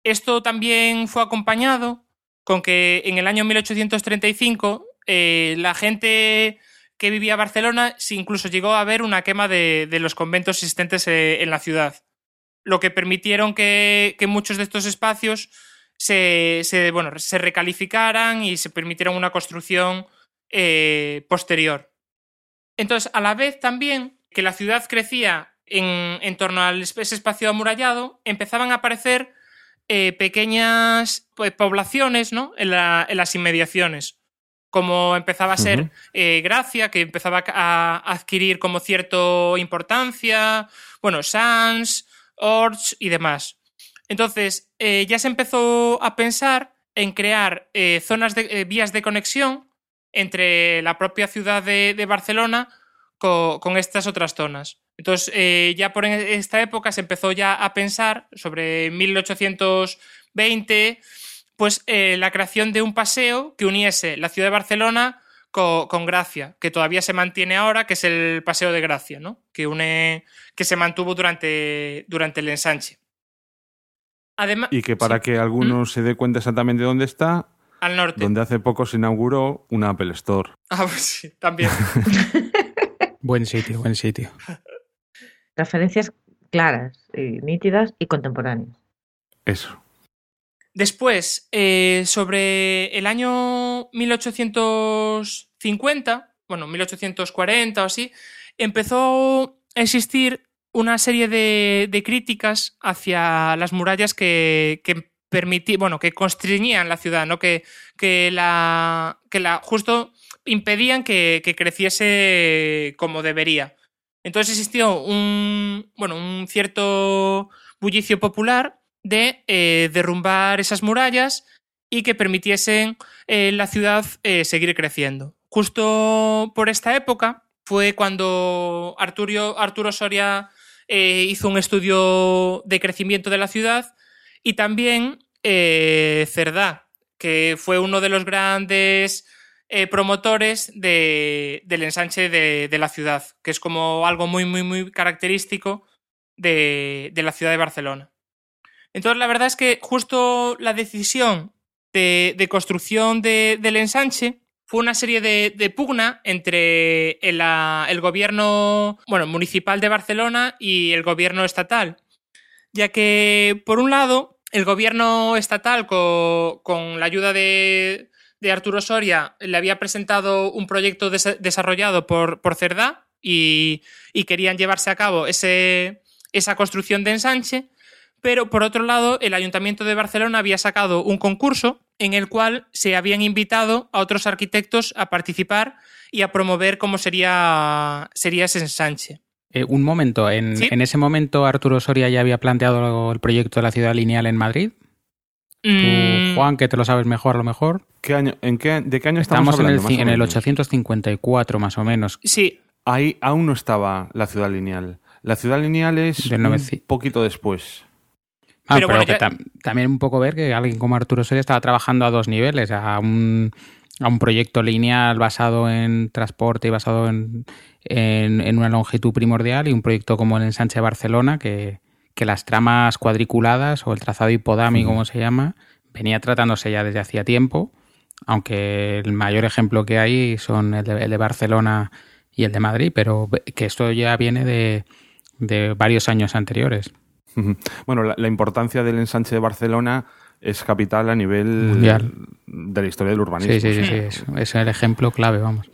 Esto también fue acompañado con que en el año 1835 eh, la gente que vivía en Barcelona incluso llegó a haber una quema de, los conventos existentes eh, en la ciudad, lo que permitieron que muchos de estos espacios se, se, bueno, se recalificaran y se permitieran una construcción eh, posterior. Entonces, a la vez también que la ciudad crecía en, en torno a ese espacio amurallado, empezaban a aparecer eh, pequeñas pues, poblaciones ¿no? en, la- en las inmediaciones, como empezaba a ser eh, Gracia, que empezaba a adquirir como cierta importancia, bueno, Sans, Orch y demás. Entonces, eh, ya se empezó a pensar en crear eh, zonas de eh, vías de conexión entre la propia ciudad de, Barcelona co- con, estas otras zonas. Entonces, ya por en- esta época se empezó ya a pensar sobre 1820, pues la creación de un paseo que uniese la ciudad de Barcelona co- con, Gracia, que todavía se mantiene ahora, que es el Paseo de Gracia, ¿no? Que une, que se mantuvo durante, durante el ensanche. Además,
Y que para
sí,
que alguno se dé cuenta exactamente dónde está,
al norte.
donde hace poco se inauguró una Apple Store.
Ah, pues sí, también.
Buen sitio, buen sitio.
Referencias claras, y nítidas y contemporáneas.
Eso.
Después, eh, sobre el año 1850, bueno, 1840 o así, empezó a existir una serie de, de críticas hacia las murallas que, que permití- bueno, que constreñían la ciudad, ¿no? Que, que la. que la. justo impedían que, que creciese como debería. Entonces existió un. bueno, un cierto bullicio popular de eh, derrumbar esas murallas y que permitiesen eh, la ciudad eh, seguir creciendo. Justo por esta época fue cuando Arturo, Arturo Soria eh, hizo un estudio de crecimiento de la ciudad y también eh, Cerdá, que fue uno de los grandes eh, promotores de- del ensanche de, de la ciudad, que es como algo muy, muy, muy característico de, de la ciudad de Barcelona. Entonces, la verdad es que justo la decisión de, de construcción de- del ensanche fue una serie de, pugna entre el, gobierno bueno, municipal de Barcelona y el gobierno estatal, ya que, por un lado, el gobierno estatal, co- con, la ayuda de, Arturo Soria, le había presentado un proyecto des- desarrollado por, Cerdá y, querían llevarse a cabo esa construcción de ensanche, pero por otro lado el Ayuntamiento de Barcelona había sacado un concurso en el cual se habían invitado a otros arquitectos a participar y a promover cómo sería, sería ese ensanche.
Eh, un momento, en,
¿Sí?
en ese momento Arturo Soria ya había planteado el proyecto de la ciudad lineal en Madrid. Tú,
Mm,
Juan, que te lo sabes mejor a lo mejor.
¿Qué año, en qué, ¿De qué año estamos,
Estamos en el,
hablando? o
en el
menos?
854 más o menos.
sí,
Ahí aún no estaba la ciudad lineal. La ciudad lineal es
Del
un
900.
poquito después.
Ah,
Pero
pero,
bueno,
que
ya-
tam- también un poco ver que alguien como Arturo Soria estaba trabajando a dos niveles, a un, a un proyecto lineal basado en transporte y basado en, en- en una longitud primordial y un proyecto como el ensanche de Barcelona que, que las tramas cuadriculadas o el trazado hipodami, como se llama, venía tratándose ya desde hacía tiempo, aunque el mayor ejemplo que hay son el de, el de Barcelona y el de Madrid, pero que esto ya viene de, de varios años anteriores.
Bueno, la, la importancia del ensanche de Barcelona es capital a nivel
Mundial.
de la historia del urbanismo.
Sí, sí, sí, sí, es, es el ejemplo clave, vamos.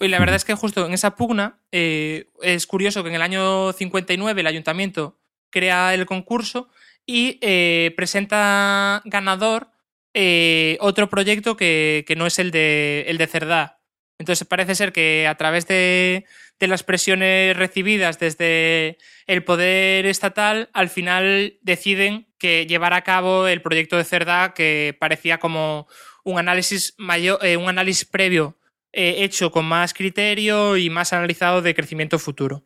Y la verdad es que justo en esa pugna eh, es curioso que en el año 59 el ayuntamiento crea el concurso y eh, presenta ganador eh, otro proyecto que, que no es el de, el de Cerdá. Entonces parece ser que a través de, de las presiones recibidas desde el poder estatal, al final deciden que llevar a cabo el proyecto de Cerdá que parecía como un análisis mayor, eh, un análisis previo eh, hecho con más criterio y más analizado de crecimiento futuro.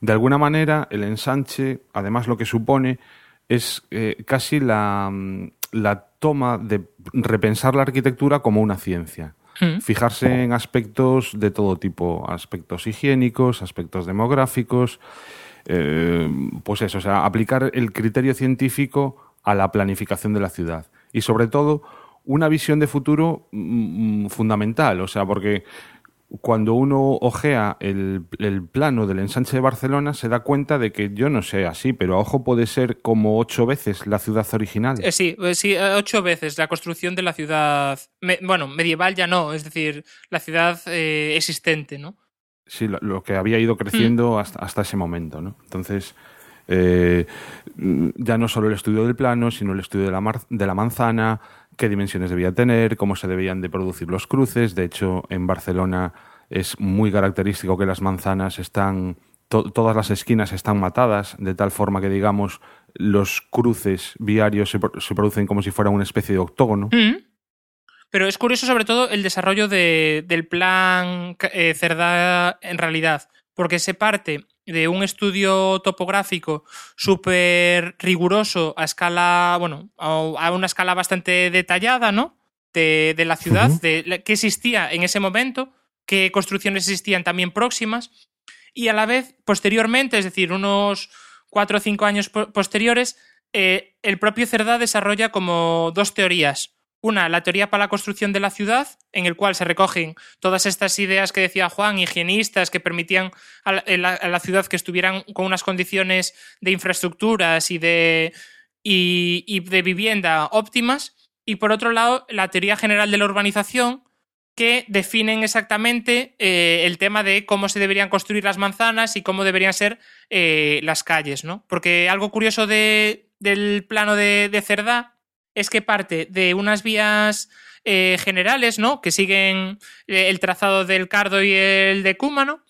De alguna manera, el ensanche, además lo que supone, es eh, casi la, mm, la toma de repensar la arquitectura como una ciencia.
Mm.
Fijarse en aspectos de todo tipo, aspectos higiénicos, aspectos demográficos, eh, pues eso, o sea, aplicar el criterio científico a la planificación de la ciudad. Y sobre todo, una visión de futuro mm, mm, fundamental, o sea, porque cuando uno ojea el, el plano del ensanche de Barcelona se da cuenta de que yo no sé así, pero a ojo puede ser como ocho veces la ciudad original.
Eh, sí, eh, sí, eh, ocho veces la construcción de la ciudad, me- bueno, medieval ya no, es decir, la ciudad eh, existente, ¿no?
Sí, lo, lo que había ido creciendo hasta, hasta ese momento, ¿no? Entonces, eh, mm, ya no solo el estudio del plano, sino el estudio de la, mar- de la manzana, qué dimensiones debía tener, cómo se debían de producir los cruces. De hecho, en Barcelona es muy característico que las manzanas están, to- todas las esquinas están matadas, de tal forma que, digamos, los cruces viarios se producen como si fuera una especie de octógono.
Mm. Pero es curioso sobre todo el desarrollo de- del plan eh, Cerdá en realidad, porque se parte de un estudio topográfico súper riguroso a escala, bueno, a una escala bastante detallada, ¿no? De, de la ciudad, de qué existía en ese momento, qué construcciones existían también próximas, y a la vez, posteriormente, es decir, unos cuatro o cinco años po- posteriores, eh, el propio Cerdá desarrolla como dos teorías. Una, la teoría para la construcción de la ciudad, en el cual se recogen todas estas ideas que decía Juan, higienistas, que permitían a la, la ciudad que estuvieran con unas condiciones de infraestructuras y de, y, de vivienda óptimas. Y por otro lado, la teoría general de la urbanización, que definen exactamente eh, el tema de cómo se deberían construir las manzanas y cómo deberían ser eh, las calles, ¿no? Porque algo curioso de- del plano de, de Cerdá es que parte de unas vías eh, generales, ¿no? Que siguen eh, el trazado del Cardo y el de Cúmano,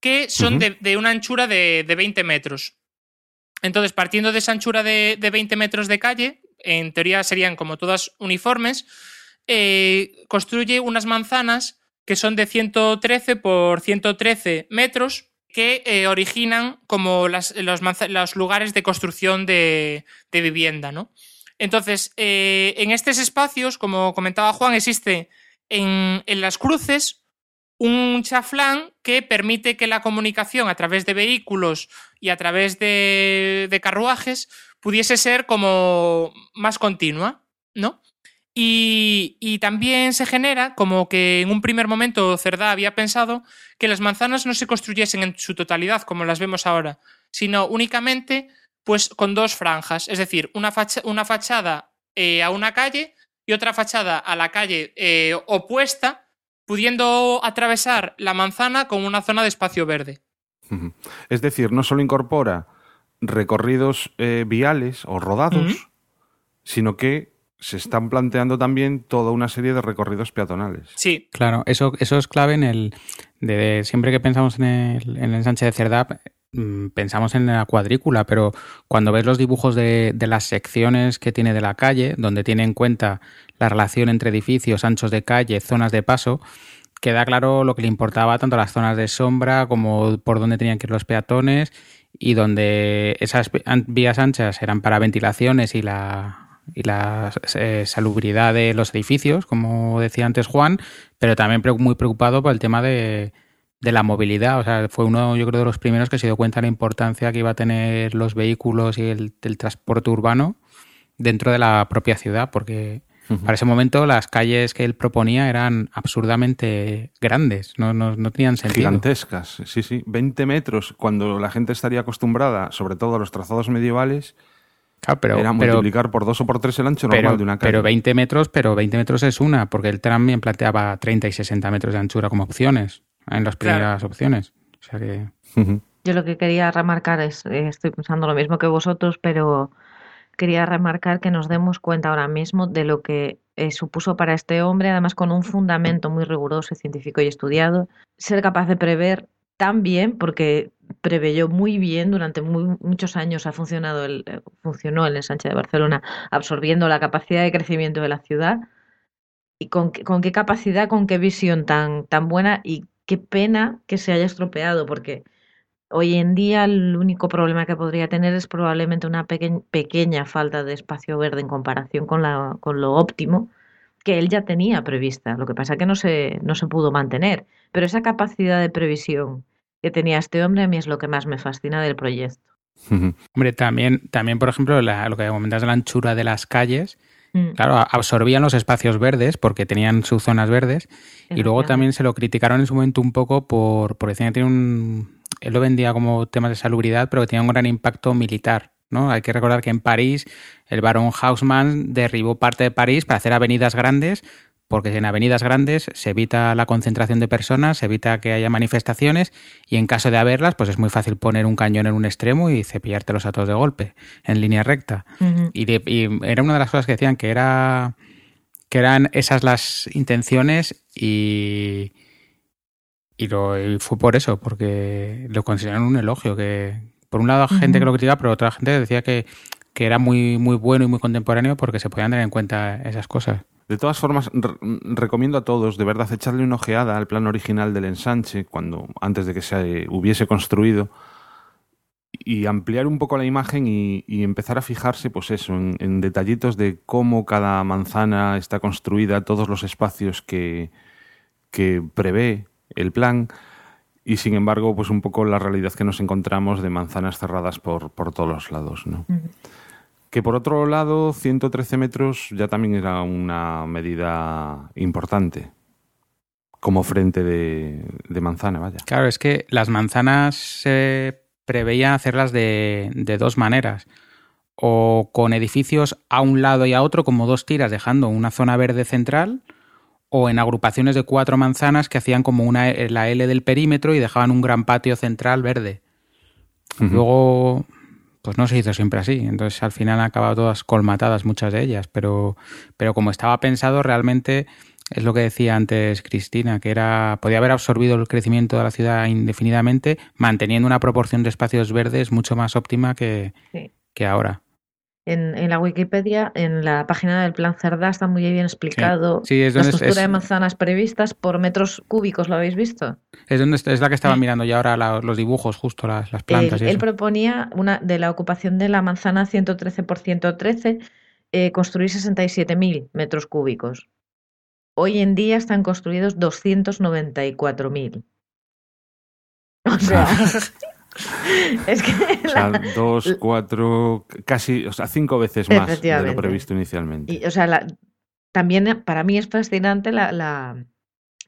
que son de, de una anchura de, de 20 metros. Entonces, partiendo de esa anchura de, de 20 metros de calle, en teoría serían como todas uniformes, eh, construye unas manzanas que son de 113 por 113 metros que eh, originan como las- los, manza- los lugares de construcción de, de vivienda, ¿no? Entonces, eh, en estos espacios, como comentaba Juan, existe en, en las cruces un chaflán que permite que la comunicación a través de vehículos y a través de, de carruajes pudiese ser como más continua, ¿no? Y, y también se genera como que en un primer momento Cerdá había pensado que las manzanas no se construyesen en su totalidad como las vemos ahora, sino únicamente pues con dos franjas, es decir, una, facha- una fachada eh, a una calle y otra fachada a la calle eh, opuesta pudiendo atravesar la manzana con una zona de espacio verde.
Es decir, no solo incorpora recorridos eh, viales o rodados, sino que se están planteando también toda una serie de recorridos peatonales.
Sí,
Claro, eso, eso es clave en el. De, siempre que pensamos en el, en el ensanche de Cerdap, pensamos en la cuadrícula, pero cuando ves los dibujos de, las secciones que tiene de la calle, donde tiene en cuenta la relación entre edificios, anchos de calle, zonas de paso, queda claro lo que le importaba tanto las zonas de sombra como por dónde tenían que ir los peatones y donde esas vías anchas eran para ventilaciones y la y la eh, salubridad de los edificios, como decía antes Juan, pero también muy preocupado por el tema de, de la movilidad. O sea, fue uno, yo creo, de los primeros que se dio cuenta de la importancia que iba a tener los vehículos y el, el transporte urbano dentro de la propia ciudad, porque para ese momento las calles que él proponía eran absurdamente grandes, no, no, no tenían sentido.
Gigantescas, sí, sí. 20 metros, cuando la gente estaría acostumbrada, sobre todo a los trazados medievales,
Claro, pero,
era
pero-
multiplicar por dos o por tres el ancho normal de una calle.
pero 20 metros, pero 20 metros es una, porque el tram bien planteaba 30 y 60 metros de anchura como opciones, en las
Claro.
primeras opciones. O sea que...
Ujú.
Yo lo que quería remarcar es, eh, estoy pensando lo mismo que vosotros, pero quería remarcar que nos demos cuenta ahora mismo de lo que eh, supuso para este hombre, además con un fundamento muy riguroso, científico y estudiado, ser capaz de prever tan bien, porque preveyó muy bien durante muy- muchos años ha funcionado el, eh, funcionó el ensanche de Barcelona, absorbiendo la capacidad de crecimiento de la ciudad. Y con, qué- con qué capacidad, con qué visión tan, tan buena y qué pena que se haya estropeado, porque Hoy en día el único problema que podría tener es probablemente una peque- pequeña falta de espacio verde en comparación con, la, con lo óptimo que él ya tenía prevista. Lo que pasa es que no se, no se pudo mantener. Pero esa capacidad de previsión que tenía este hombre a mí es lo que más me fascina del proyecto.
Hombre, también, también por ejemplo, la- lo que comentas de la anchura de las calles,
Mm,
claro, absorbían los espacios verdes porque tenían sus zonas verdes y luego también se lo criticaron en su momento un poco por, por decir que tiene un... Él lo vendía como temas de salubridad, pero que tenía un gran impacto militar. ¿no? Hay que recordar que en París el barón Haussmann derribó parte de París para hacer avenidas grandes, porque en avenidas grandes se evita la concentración de personas, se evita que haya manifestaciones y en caso de haberlas, pues es muy fácil poner un cañón en un extremo y cepillártelos a todos de golpe, en línea recta. Y, de- y era una de las cosas que decían que era que eran esas las intenciones y y, lo, y fue por eso, porque lo consideraron un elogio, que por un lado gente
Ujú.
que lo criticaba, pero otra gente decía que, que era muy, muy bueno y muy contemporáneo porque se podían tener en cuenta esas cosas.
De todas formas, re- recomiendo a todos, de verdad, echarle una ojeada al plan original del ensanche, cuando, antes de que se hubiese construido, y ampliar un poco la imagen y, empezar a fijarse, pues eso, en, detallitos de cómo cada manzana está construida, todos los espacios que, que prevé el plan, y sin embargo, pues un poco la realidad que nos encontramos de manzanas cerradas por, por todos los lados, ¿no? Que por otro lado, 113 metros ya también era una medida importante. Como frente de, de manzana, vaya.
Claro, es que las manzanas se preveía hacerlas de, de dos maneras. O con edificios a un lado y a otro, como dos tiras, dejando una zona verde central, o en agrupaciones de cuatro manzanas que hacían como una, la L del perímetro y dejaban un gran patio central verde. Luego, pues no se hizo siempre así. Entonces al final han acabado todas colmatadas muchas de ellas. Pero, pero como estaba pensado, realmente es lo que decía antes Cristina, que era podía haber absorbido el crecimiento de la ciudad indefinidamente, manteniendo una proporción de espacios verdes mucho más óptima que,
Sí.
que ahora.
En, en la Wikipedia, en la página del Plan Cerdá, está muy bien explicado
Sí, es
la
donde
estructura
es-
de manzanas previstas por metros cúbicos. ¿Lo habéis visto?
Es, donde, es la que estaba mirando ya ahora la- los dibujos, justo las, las plantas.
Él,
y
él
eso.
proponía una de la ocupación de la manzana 113 por 113 eh, construir 67.000 metros cúbicos. Hoy en día están construidos 294.000. O sea, es que
O sea,
la-
dos, cuatro, casi, o sea, cinco veces más de lo previsto inicialmente.
y, o sea, la- también eh, para mí es fascinante la, la,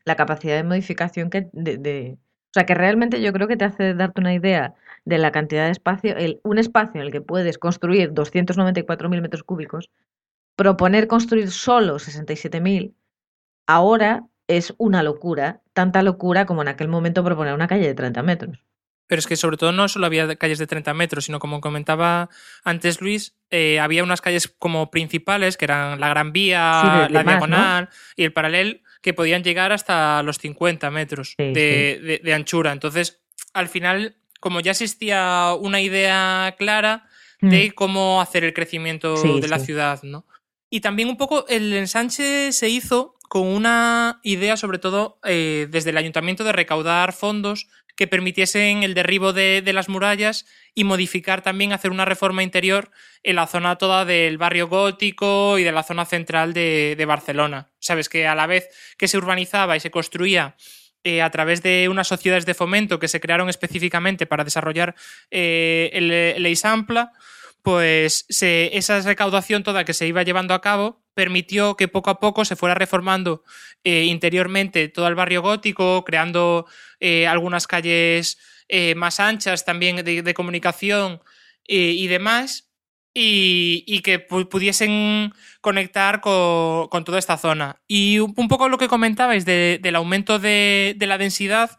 la capacidad de modificación que de, de- o sea, que realmente yo creo que te hace darte una idea de la cantidad de espacio, el, un espacio en el que puedes construir 294.000 metros cúbicos, proponer construir solo 67.000, ahora es una locura, tanta locura como en aquel momento proponer una calle de 30 metros.
Pero es que sobre todo no solo había calles de 30 metros, sino como comentaba antes Luis, eh, había unas calles como principales, que eran la Gran Vía,
Sí,
la Diagonal y el Paralel, que podían llegar hasta los 50 metros
Sí,
de, de- de anchura. Entonces, al final, como ya existía una idea clara de cómo hacer el crecimiento
Mm. Sí,
de la
sí.
ciudad, ¿no? Y también un poco el ensanche se hizo con una idea, sobre todo eh, desde el ayuntamiento, de recaudar fondos que permitiesen el derribo de, de las murallas y modificar también, hacer una reforma interior en la zona toda del barrio gótico y de la zona central de, de Barcelona. Sabes que a la vez que se urbanizaba y se construía eh, a través de unas sociedades de fomento que se crearon específicamente para desarrollar eh, el, el pues se- esa recaudación toda que se iba llevando a cabo permitió que poco a poco se fuera reformando eh, interiormente todo el barrio gótico, creando eh, algunas calles eh, más anchas también de, de comunicación y demás, y, y que pu- pudiesen conectar co- con, toda esta zona. Y un, poco lo que comentabais de- del aumento de la densidad,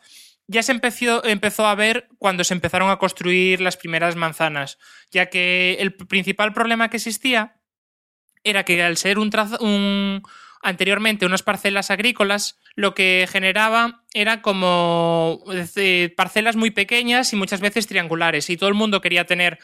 ya se empezó, empezó a ver cuando se empezaron a construir las primeras manzanas, ya que el principal problema que existía era que al ser un, trazo- anteriormente unas parcelas agrícolas, lo que generaba era como parcelas muy pequeñas y muchas veces triangulares, y todo el mundo quería tener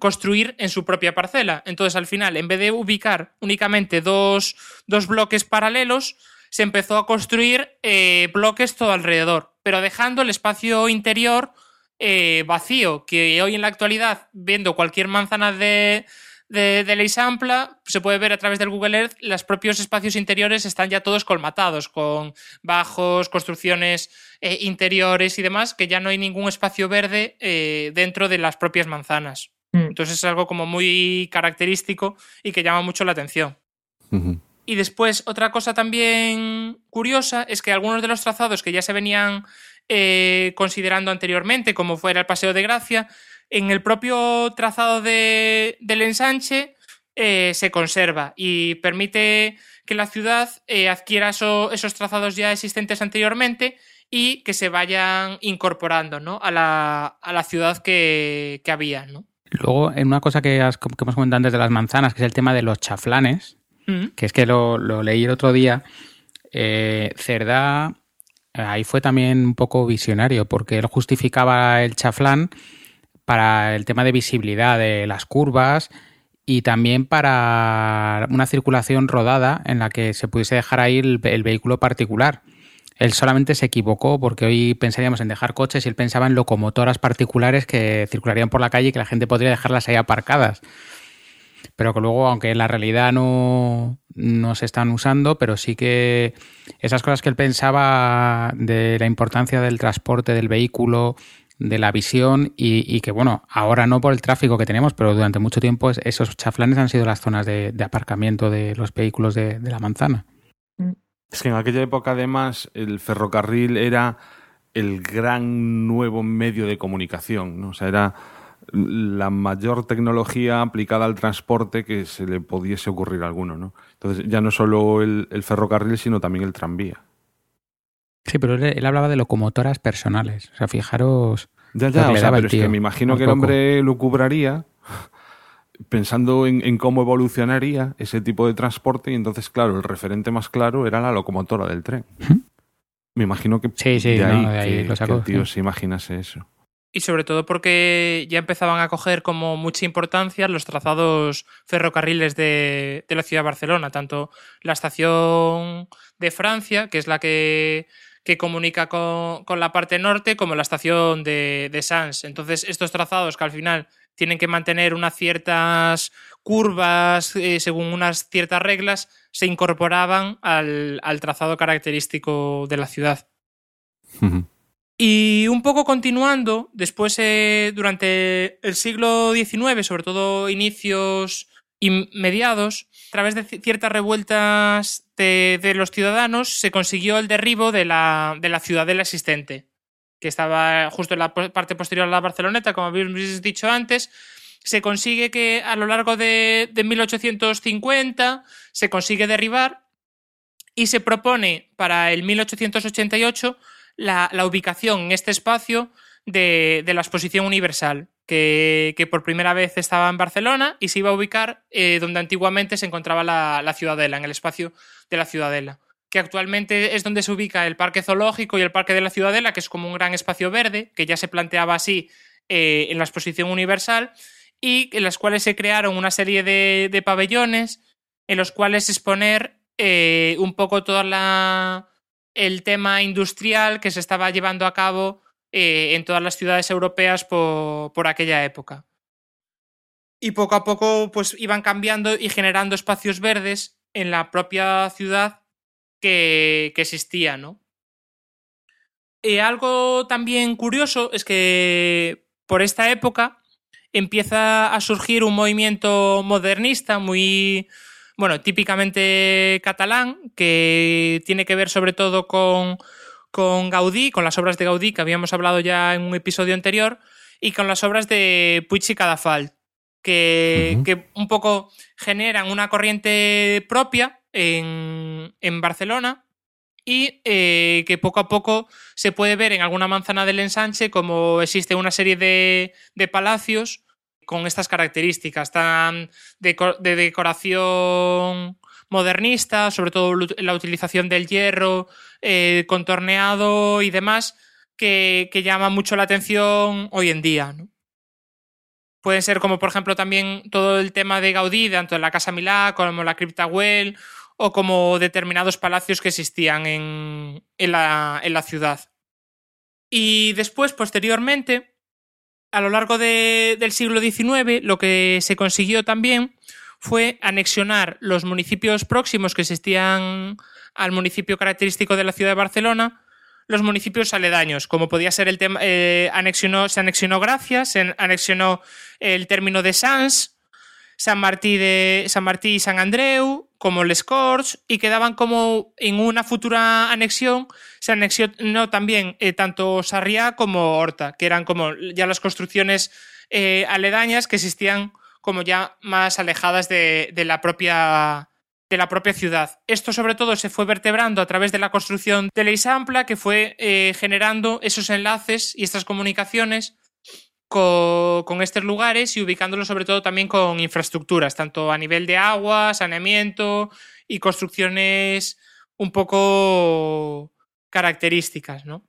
construir en su propia parcela. Entonces, al final, en vez de ubicar únicamente dos, dos bloques paralelos, se empezó a construir eh, bloques todo alrededor, pero dejando el espacio interior eh, vacío, que hoy en la actualidad, viendo cualquier manzana de, de, de se puede ver a través del Google Earth, los propios espacios interiores están ya todos colmatados, con bajos, construcciones eh, interiores y demás, que ya no hay ningún espacio verde eh, dentro de las propias manzanas.
Mm.
Entonces es algo como muy característico y que llama mucho la atención. Y después, otra cosa también curiosa es que algunos de los trazados que ya se venían eh, considerando anteriormente, como fuera el Paseo de Gracia, en el propio trazado de- del ensanche eh, se conserva y permite que la ciudad eh, adquiera eso- esos trazados ya existentes anteriormente y que se vayan incorporando ¿no? a, la, a la ciudad que, que había. ¿no?
Luego, en una cosa que, hemos comentado antes de las manzanas, que es el tema de los chaflanes,
Mm.
que es que lo, lo leí el otro día, eh, Cerdá ahí fue también un poco visionario, porque él justificaba el chaflán para el tema de visibilidad de las curvas y también para una circulación rodada en la que se pudiese dejar ahí el vehículo particular. Él solamente se equivocó porque hoy pensaríamos en dejar coches y él pensaba en locomotoras particulares que circularían por la calle y que la gente podría dejarlas ahí aparcadas pero que luego, aunque en la realidad no, no se están usando, pero sí que esas cosas que él pensaba de la importancia del transporte del vehículo, de la visión y, que, bueno, ahora no por el tráfico que tenemos, pero durante mucho tiempo es- esos chaflanes han sido las zonas de, de aparcamiento de los vehículos de, de la manzana.
Es que en aquella época, además, el ferrocarril era el gran nuevo medio de comunicación, ¿no? O sea, era la mayor tecnología aplicada al transporte que se le pudiese ocurrir a alguno, ¿no? Entonces, ya no solo el, el ferrocarril, sino también el tranvía.
Sí, pero él, él hablaba de locomotoras personales. O sea, fijaros.
Ya, ya, o sea, pero es que me imagino que el hombre lucubraría pensando en, en cómo evolucionaría ese tipo de transporte y entonces, claro, el referente más claro era la locomotora del tren. Me imagino que
Sí, sí,
de
no,
ahí,
de ahí
que,
lo sacó,
que el tío
sí.
se imaginase eso.
Y sobre todo porque ya empezaban a coger como mucha importancia los trazados ferrocarriles de, de la ciudad de Barcelona, tanto la estación de Francia, que es la que, que comunica con, con la parte norte, como la estación de, de Sants. Entonces, estos trazados que al final tienen que mantener unas ciertas curvas eh, según unas ciertas reglas, se incorporaban al, al trazado característico de la ciudad. Y un poco continuando, después eh, durante el siglo XIX, sobre todo inicios y mediados, a través de ci- ciertas revueltas de, los ciudadanos, se consiguió el derribo de la, de la ciudadela existente, que estaba justo en la parte posterior a la Barceloneta, como habéis dicho antes. Se consigue que a lo largo de, de 1850 se consigue derribar y se propone para el 1888 la, ubicación en este espacio de, la Exposición Universal, que, por primera vez estaba en Barcelona y se iba a ubicar eh, donde antiguamente se encontraba la, la, Ciudadela, en el espacio de la Ciudadela, que actualmente es donde se ubica el Parque Zoológico y el Parque de la Ciudadela, que es como un gran espacio verde, que ya se planteaba así eh, en la Exposición Universal, y en las cuales se crearon una serie de, pabellones en los cuales exponer eh, un poco todo la, el tema industrial que se estaba llevando a cabo eh, en todas las ciudades europeas por, por, aquella época. Y poco a poco pues iban cambiando y generando espacios verdes en la propia ciudad que, que existía, ¿no? Y algo también curioso es que por esta época empieza a surgir un movimiento modernista muy, bueno, típicamente catalán, que tiene que ver sobre todo con, con Gaudí, con las obras de Gaudí, que habíamos hablado ya en un episodio anterior, y con las obras de Puig y Cadafal, que, uh -huh. que un poco generan una corriente propia en, en Barcelona y eh, que poco a poco se puede ver en alguna manzana del ensanche como existe una serie de, de palacios con estas características tan de, de, decoración modernista, sobre todo la utilización del hierro eh, contorneado y demás, que, llama mucho la atención hoy en día. ¿no? Pueden ser como, por ejemplo, también todo el tema de Gaudí, tanto en la Casa Milá como la Cripta Güell, o como determinados palacios que existían en, en la ciudad. Y después, posteriormente, a lo largo de, del siglo XIX, lo que se consiguió también fue anexionar los municipios próximos que existían al municipio característico de la ciudad de Barcelona, los municipios aledaños, como podía ser el tema, eh, anexionó, se anexionó Gracia, se anexionó el término de Sans, San Martí, de, San Martí y San Andreu, como Les Corts, y quedaban como en una futura anexión, se anexionó también eh, tanto Sarriá como Horta, que eran como ya las construcciones eh, aledañas que existían como ya más alejadas de, la propia de la propia ciudad. Esto sobre todo se fue vertebrando a través de la construcción de l'Eixample, que fue eh, generando esos enlaces y estas comunicaciones con, con, estos lugares y ubicándolos sobre todo también con infraestructuras, tanto a nivel de agua, saneamiento y construcciones un poco características, ¿no?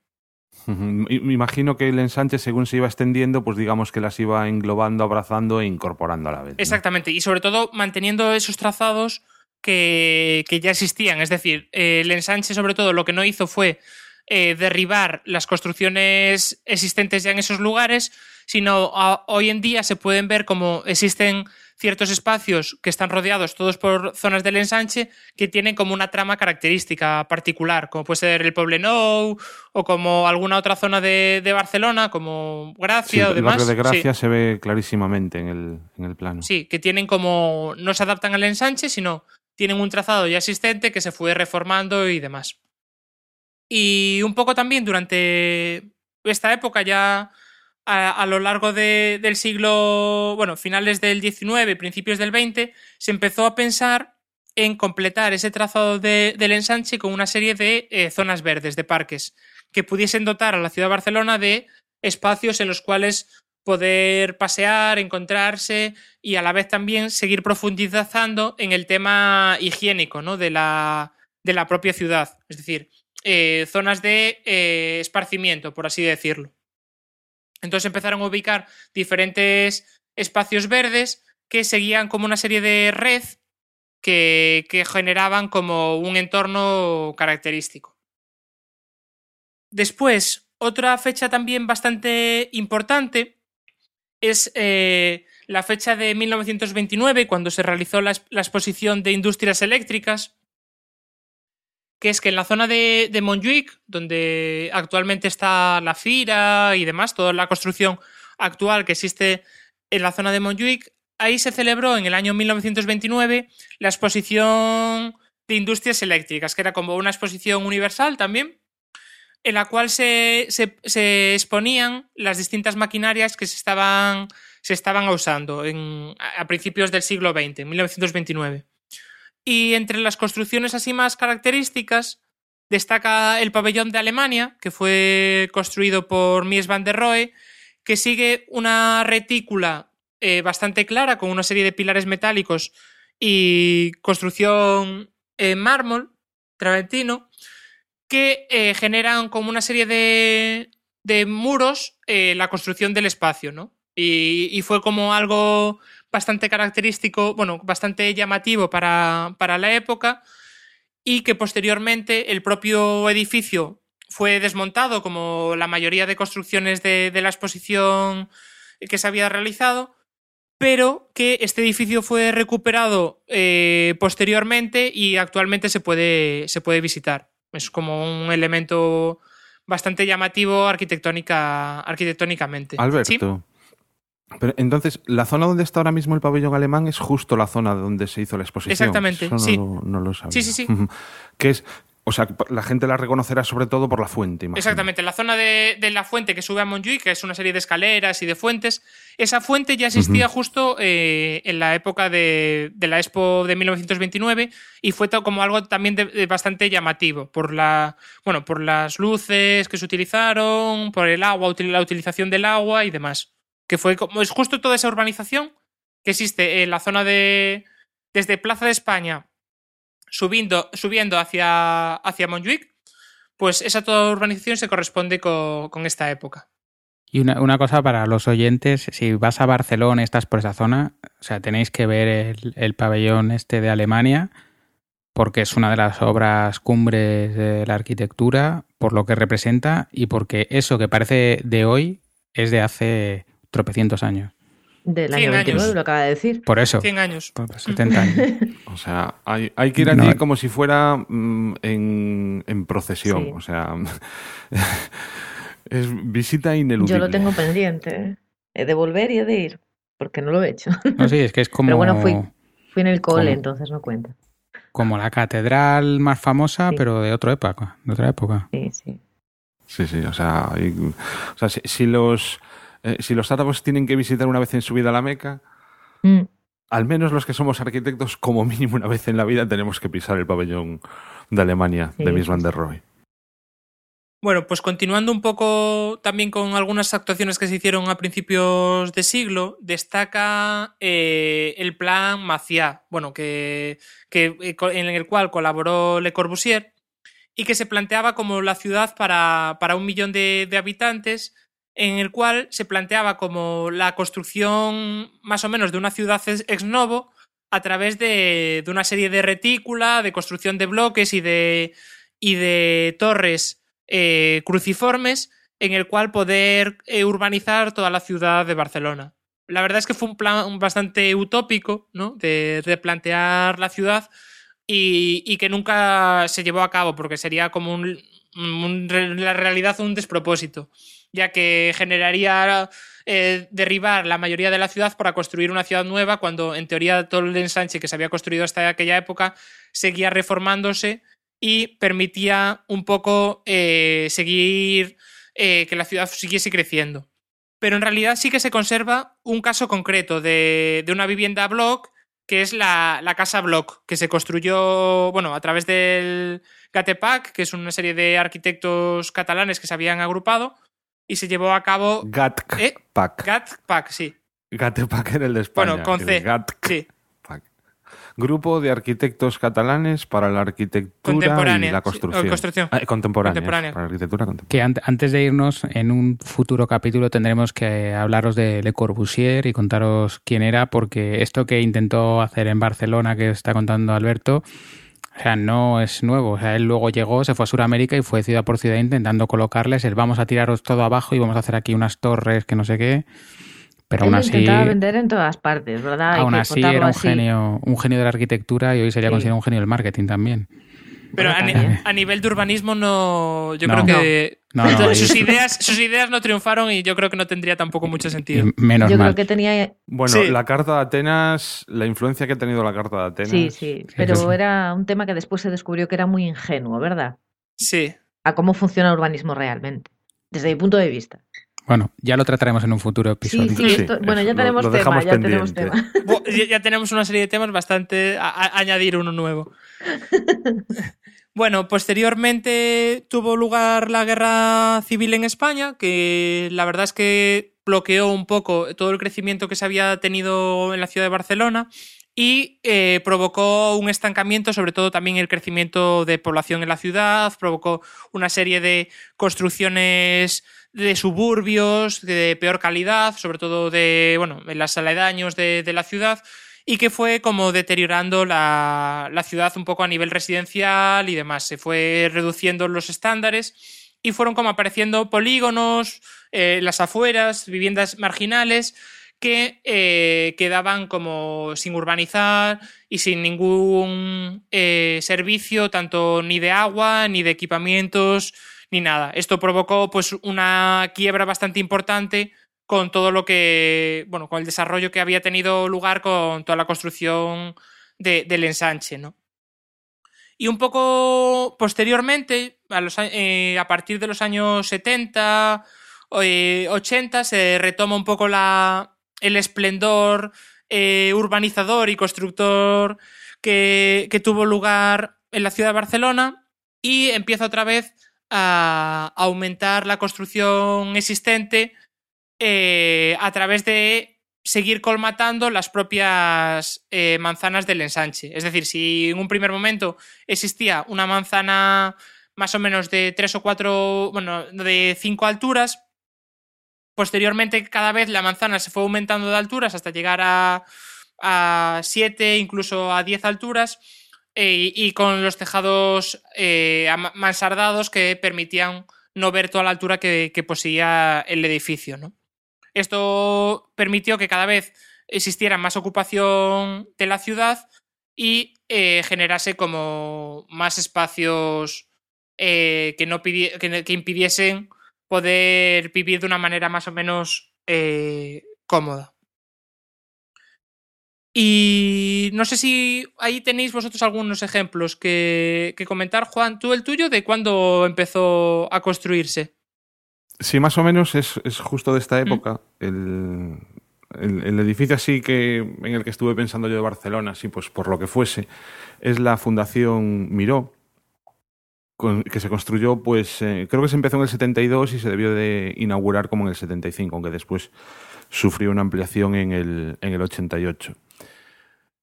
Me imagino que el ensanche, según se iba extendiendo, pues digamos que las iba englobando, abrazando e incorporando a la vez. ¿no?
Exactamente, y sobre todo manteniendo esos trazados que, que ya existían. Es decir, eh, el ensanche, sobre todo, lo que no hizo fue eh, derribar las construcciones existentes ya en esos lugares, sino a, hoy en día se pueden ver como existen ciertos espacios que están rodeados todos por zonas del ensanche que tienen como una trama característica particular, como puede ser el Poblenou o como alguna otra zona de, de Barcelona, como Gracia
sí,
o demás.
El barrio de Gracia sí. se ve clarísimamente en el, en el plano.
Sí, que tienen como. no se adaptan al ensanche, sino tienen un trazado ya existente que se fue reformando y demás. Y un poco también durante esta época ya a, a lo largo de, del siglo, bueno, finales del XIX, principios del XX, se empezó a pensar en completar ese trazado de, del ensanche con una serie de eh, zonas verdes, de parques, que pudiesen dotar a la ciudad de Barcelona de espacios en los cuales poder pasear, encontrarse y a la vez también seguir profundizando en el tema higiénico ¿no? de, la, de la propia ciudad. Es decir, eh, zonas de eh, esparcimiento, por así decirlo. Entonces empezaron a ubicar diferentes espacios verdes que seguían como una serie de red que, generaban como un entorno característico. Después, otra fecha también bastante importante es eh, la fecha de 1929, cuando se realizó la, exposición de industrias eléctricas, que es que en la zona de, de donde actualmente está la Fira y demás, toda la construcción actual que existe en la zona de Montjuic, ahí se celebró en el año 1929 la exposición de industrias eléctricas, que era como una exposición universal también, en la cual se, se, exponían las distintas maquinarias que se estaban, se estaban usando a principios del siglo XX, en 1929. Y entre las construcciones así más características destaca el pabellón de Alemania, que fue construido por Mies van der Rohe, que sigue una retícula eh, bastante clara con una serie de pilares metálicos y construcción en mármol traventino que eh, generan como una serie de, de muros eh, la construcción del espacio, ¿no? Y, y, fue como algo bastante característico, bueno, bastante llamativo para, para la época y que posteriormente el propio edificio fue desmontado como la mayoría de construcciones de, de la exposición que se había realizado pero que este edificio fue recuperado eh, posteriormente y actualmente se puede, se puede visitar. Es como un elemento bastante llamativo arquitectónica, arquitectónicamente.
Alberto. Pero entonces, la zona donde está ahora mismo el pabellón alemán es justo la zona donde se hizo la exposición.
Exactamente,
Eso no,
sí.
Lo, no lo sabía.
Sí, sí, sí.
que es o sea, la gente la reconocerá sobre todo por la fuente. Imagino.
Exactamente, la zona de, de, la fuente que sube a Montjuic, que es una serie de escaleras y de fuentes, esa fuente ya existía uh -huh. justo eh, en la época de, de, la Expo de 1929 y fue como algo también de, de, bastante llamativo por la, bueno, por las luces que se utilizaron, por el agua, la utilización del agua y demás. Que fue como es justo toda esa urbanización que existe en la zona de desde Plaza de España subiendo, subiendo hacia, hacia Montjuic, pues esa toda urbanización se corresponde con, con esta época.
Y una, una, cosa para los oyentes, si vas a Barcelona estás por esa zona, o sea, tenéis que ver el, el, pabellón este de Alemania, porque es una de las obras cumbres de la arquitectura, por lo que representa y porque eso que parece de hoy es de hace tropecientos años.
Del año 29, años. lo acaba de decir.
Por eso.
100 años.
Por 70 años.
o sea, hay, hay, que ir allí no. como si fuera mm, en, en, procesión. Sí. O sea, es visita ineludible.
Yo lo tengo pendiente. He de volver y he de ir, porque no lo he hecho.
No, sí, es que es como...
Pero bueno, fui, fui en el cole, como, entonces no cuenta.
Como la catedral más famosa, sí. pero de otra época. De otra época.
Sí, sí.
Sí, sí, o sea, hay, o sea si, si los eh, si los árabes tienen que visitar una vez en su vida la Meca, mm. al menos los que somos arquitectos, como mínimo una vez en la vida, tenemos que pisar el pabellón de Alemania sí, de Mies van der Rohe.
Bueno, pues continuando un poco también con algunas actuaciones que se hicieron a principios de siglo, destaca eh, el plan Maciá, bueno, que, que, eh, en el cual colaboró Le Corbusier y que se planteaba como la ciudad para, para un millón de, de habitantes en el cual se planteaba como la construcción más o menos de una ciudad ex novo a través de, de una serie de retícula, de construcción de bloques y de, y de torres eh, cruciformes en el cual poder eh, urbanizar toda la ciudad de Barcelona. La verdad es que fue un plan bastante utópico ¿no? de, de plantear la ciudad y, y, que nunca se llevó a cabo porque sería como un, un, la realidad un despropósito ya que generaría eh, derribar la mayoría de la ciudad para construir una ciudad nueva, cuando en teoría todo el ensanche que se había construido hasta aquella época seguía reformándose y permitía un poco eh, seguir eh, que la ciudad siguiese creciendo. Pero en realidad sí que se conserva un caso concreto de, de una vivienda block que es la, la, casa Block, que se construyó bueno, a través del Gatepac, que es una serie de arquitectos catalanes que se habían agrupado, y se llevó a cabo.
GATPAC.
¿Eh? GATPAC, sí.
GATPAC era el de España.
Bueno, con C.
GATPAC.
Sí.
Grupo de arquitectos catalanes para la arquitectura y la construcción.
Sí, construcción.
Ah, contemporánea.
contemporánea.
Para la arquitectura contemporánea.
Que an antes de irnos, en un futuro capítulo tendremos que hablaros de Le Corbusier y contaros quién era, porque esto que intentó hacer en Barcelona, que está contando Alberto, o sea, no es nuevo. O sea, él luego llegó, se fue a Sudamérica y fue ciudad por ciudad intentando colocarles el vamos a tiraros todo abajo y vamos a hacer aquí unas torres que no sé qué. Pero
él
aún así.
intentaba vender en todas partes, ¿verdad?
Aún así era un
así.
genio, un genio de la arquitectura y hoy sería
Sí.
considerado un genio del marketing también.
Pero a, ni-
también.
a nivel de urbanismo no. Yo
No.
creo que.
No, no,
sus, ideas, sus ideas no triunfaron y yo creo que no tendría tampoco mucho sentido.
Menos
Yo
mal.
creo que tenía.
Bueno,
Sí.
la carta de Atenas, la influencia que ha tenido la carta de Atenas.
Sí, sí. Pero
sí.
era un tema que después se descubrió que era muy ingenuo, ¿verdad?
Sí.
A cómo funciona el urbanismo realmente. Desde mi punto de vista.
Bueno, ya lo trataremos en un futuro episodio.
Sí, sí, bueno, ya tenemos
lo
tema, ya tenemos tema.
Ya- Ya tenemos una serie de temas bastante a, a- añadir uno nuevo. Bueno, posteriormente tuvo lugar la guerra civil en España, que la verdad es que bloqueó un poco todo el crecimiento que se había tenido en la ciudad de Barcelona y eh, provocó un estancamiento, sobre todo también el crecimiento de población en la ciudad, provocó una serie de construcciones de suburbios de peor calidad, sobre todo de, bueno, en las aledaños de, de la ciudad, y que fue como deteriorando la, la ciudad un poco a nivel residencial y demás. Se fue reduciendo los estándares y fueron como apareciendo polígonos, eh, las afueras, viviendas marginales que eh, quedaban como sin urbanizar y sin ningún eh, servicio, tanto ni de agua, ni de equipamientos, ni nada. Esto provocó pues una quiebra bastante importante con todo lo que, bueno, con el desarrollo que había tenido lugar con toda la construcción de- del ensanche, ¿no? Y un poco posteriormente, a, los a- eh, partir de los años 70, eh, 80, se retoma un poco la, el esplendor eh, urbanizador y constructor que, que tuvo lugar en la ciudad de Barcelona y empieza otra vez a aumentar la construcción existente eh, a través de seguir colmatando las propias eh, manzanas del ensanche. Es decir, si en un primer momento existía una manzana más o menos de tres o cuatro, bueno, de cinco alturas, posteriormente cada vez la manzana se fue aumentando de alturas hasta llegar a, a siete, incluso a diez alturas, eh, y con los tejados eh, mansardados que permitían no ver toda la altura que, que poseía el edificio, ¿no? Esto permitió que cada vez existiera más ocupación de la ciudad y eh, generase como más espacios eh, que, no impidiesen poder vivir de una manera más o menos eh, cómoda. Y no sé si ahí tenéis vosotros algunos ejemplos que, que comentar. Juan, tú el tuyo, de cuándo empezó a construirse.
Sí, más o menos es, es justo de esta época. El, el- el edificio así que en el que estuve pensando yo de Barcelona, así pues por lo que fuese, es la Fundación Miró, con- que se construyó, pues eh, creo que se empezó en el 72 y se debió de inaugurar como en el 75, aunque después sufrió una ampliación en el, en el 88.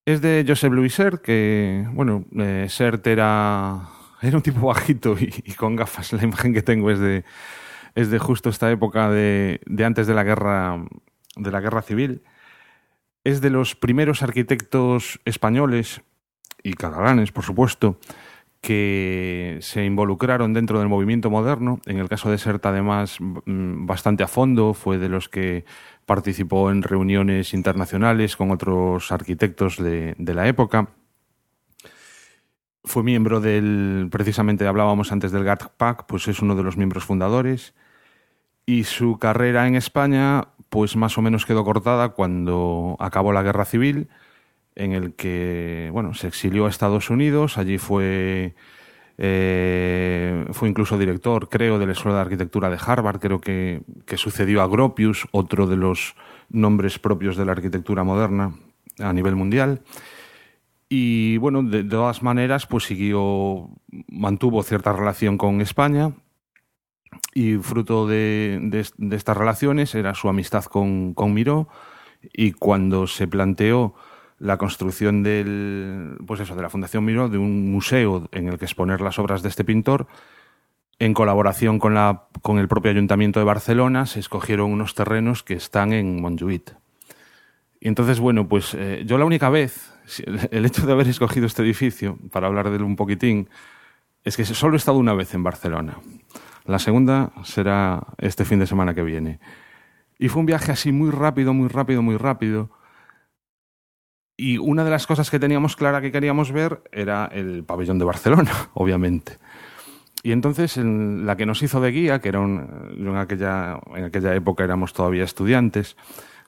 Es de Josep Louis Sert, que, bueno, eh, Sert era, era un tipo bajito y, y con gafas. La imagen que tengo es de, es de justo esta época de, de antes de la guerra de la guerra civil. Es de los primeros arquitectos españoles y catalanes, por supuesto, que se involucraron dentro del movimiento moderno. En el caso de Sert, además, mm, bastante a fondo, fue de los que participó en reuniones internacionales con otros arquitectos de, de la época. Fue miembro del, precisamente hablábamos antes del GATPAC, pues es uno de los miembros fundadores. Y su carrera en España, pues más o menos quedó cortada cuando acabó la guerra civil, en el que, bueno, se exilió a Estados Unidos, allí fue, eh, fue incluso director, creo, de la Escuela de Arquitectura de Harvard, creo que, que sucedió a Gropius, otro de los nombres propios de la arquitectura moderna a nivel mundial. Y bueno, de, de todas maneras, pues siguió, mantuvo cierta relación con España y fruto de, estas relaciones era su amistad con, con Miró y cuando se planteó la construcción del, pues de la Fundación Miró, de un museo en el que exponer las obras de este pintor, en colaboración con, la, con el propio Ayuntamiento de Barcelona, se escogieron unos terrenos que están en Montjuïc. Y entonces, bueno, pues eh, yo la única vez, el hecho de haber escogido este edificio, para hablar de él un poquitín, es que solo he estado una vez en Barcelona. La segunda será este fin de semana que viene. Y fue un viaje así muy rápido, muy rápido, muy rápido. Y una de las cosas que teníamos clara que queríamos ver era el pabellón de Barcelona, obviamente. Y entonces en la que nos hizo de guía, que era un, en, aquella, en aquella época éramos todavía estudiantes,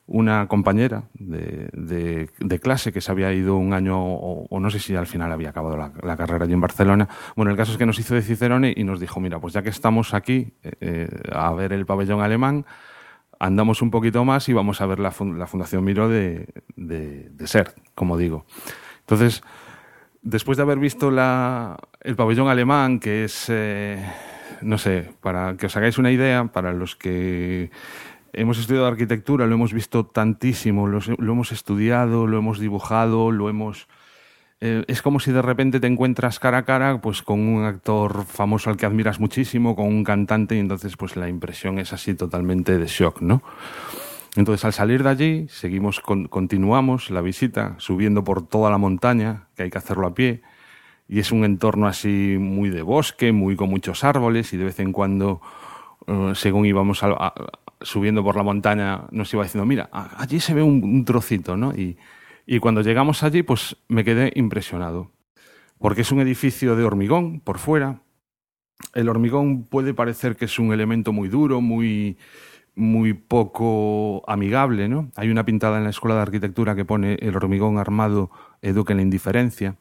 una compañera de, clase que se había ido un año, o, no sé si al final había acabado la, carrera allí en Barcelona. Bueno, el caso es que nos hizo de Cicerone y nos dijo, mira, pues ya que estamos aquí eh, a ver el pabellón alemán, andamos un poquito más y vamos a ver la, Fundación Miro de, de, de, como digo. Entonces, después de haber visto la, el pabellón alemán, que es, eh, no sé, para que os hagáis una idea, para los que hemos estudiado arquitectura, lo hemos visto tantísimo, lo, hemos estudiado, lo hemos dibujado, lo hemos eh, es como si de repente te encuentras cara a cara pues con un actor famoso al que admiras muchísimo, con un cantante y entonces pues la impresión es así totalmente de shock, ¿no? Entonces al salir de allí seguimos continuamos la visita subiendo por toda la montaña, que hay que hacerlo a pie y es un entorno así muy de bosque, muy con muchos árboles y de vez en cuando uh, según íbamos subiendo por la montaña nos iba diciendo, mira, allí se ve un, trocito, ¿no? Y, y cuando llegamos allí, pues me quedé impresionado, porque es un edificio de hormigón por fuera. El hormigón puede parecer que es un elemento muy duro, muy, muy poco amigable, ¿no? Hay una pintada en la Escuela de Arquitectura que pone el hormigón armado educa en la indiferencia.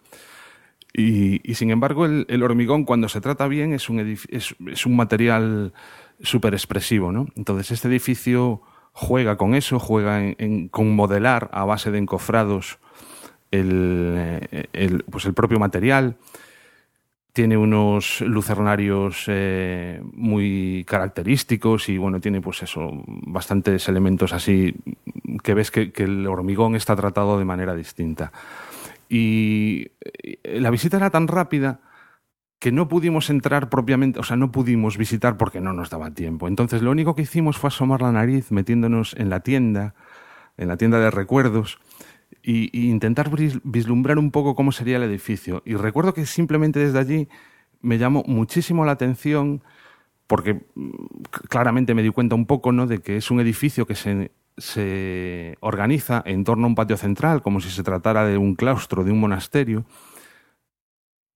Y, sin embargo, el, el, hormigón, cuando se trata bien, es un, es un material súper expresivo, ¿no? Entonces, este edificio juega con eso, juega en, con modelar a base de encofrados el, el, pues el propio material. Tiene unos lucernarios eh, muy característicos y bueno, tiene pues eso, bastantes elementos así que ves que, que el hormigón está tratado de manera distinta. Y la visita era tan rápida que no pudimos entrar propiamente, o sea, no pudimos visitar porque no nos daba tiempo. Entonces lo único que hicimos fue asomar la nariz metiéndonos en la tienda, en la tienda de recuerdos, y, intentar vislumbrar un poco cómo sería el edificio. Y recuerdo que simplemente desde allí me llamó muchísimo la atención porque mm, claramente me di cuenta un poco ¿no? de que es un edificio que se, se organiza en torno a un patio central, como si se tratara de un claustro, de un monasterio,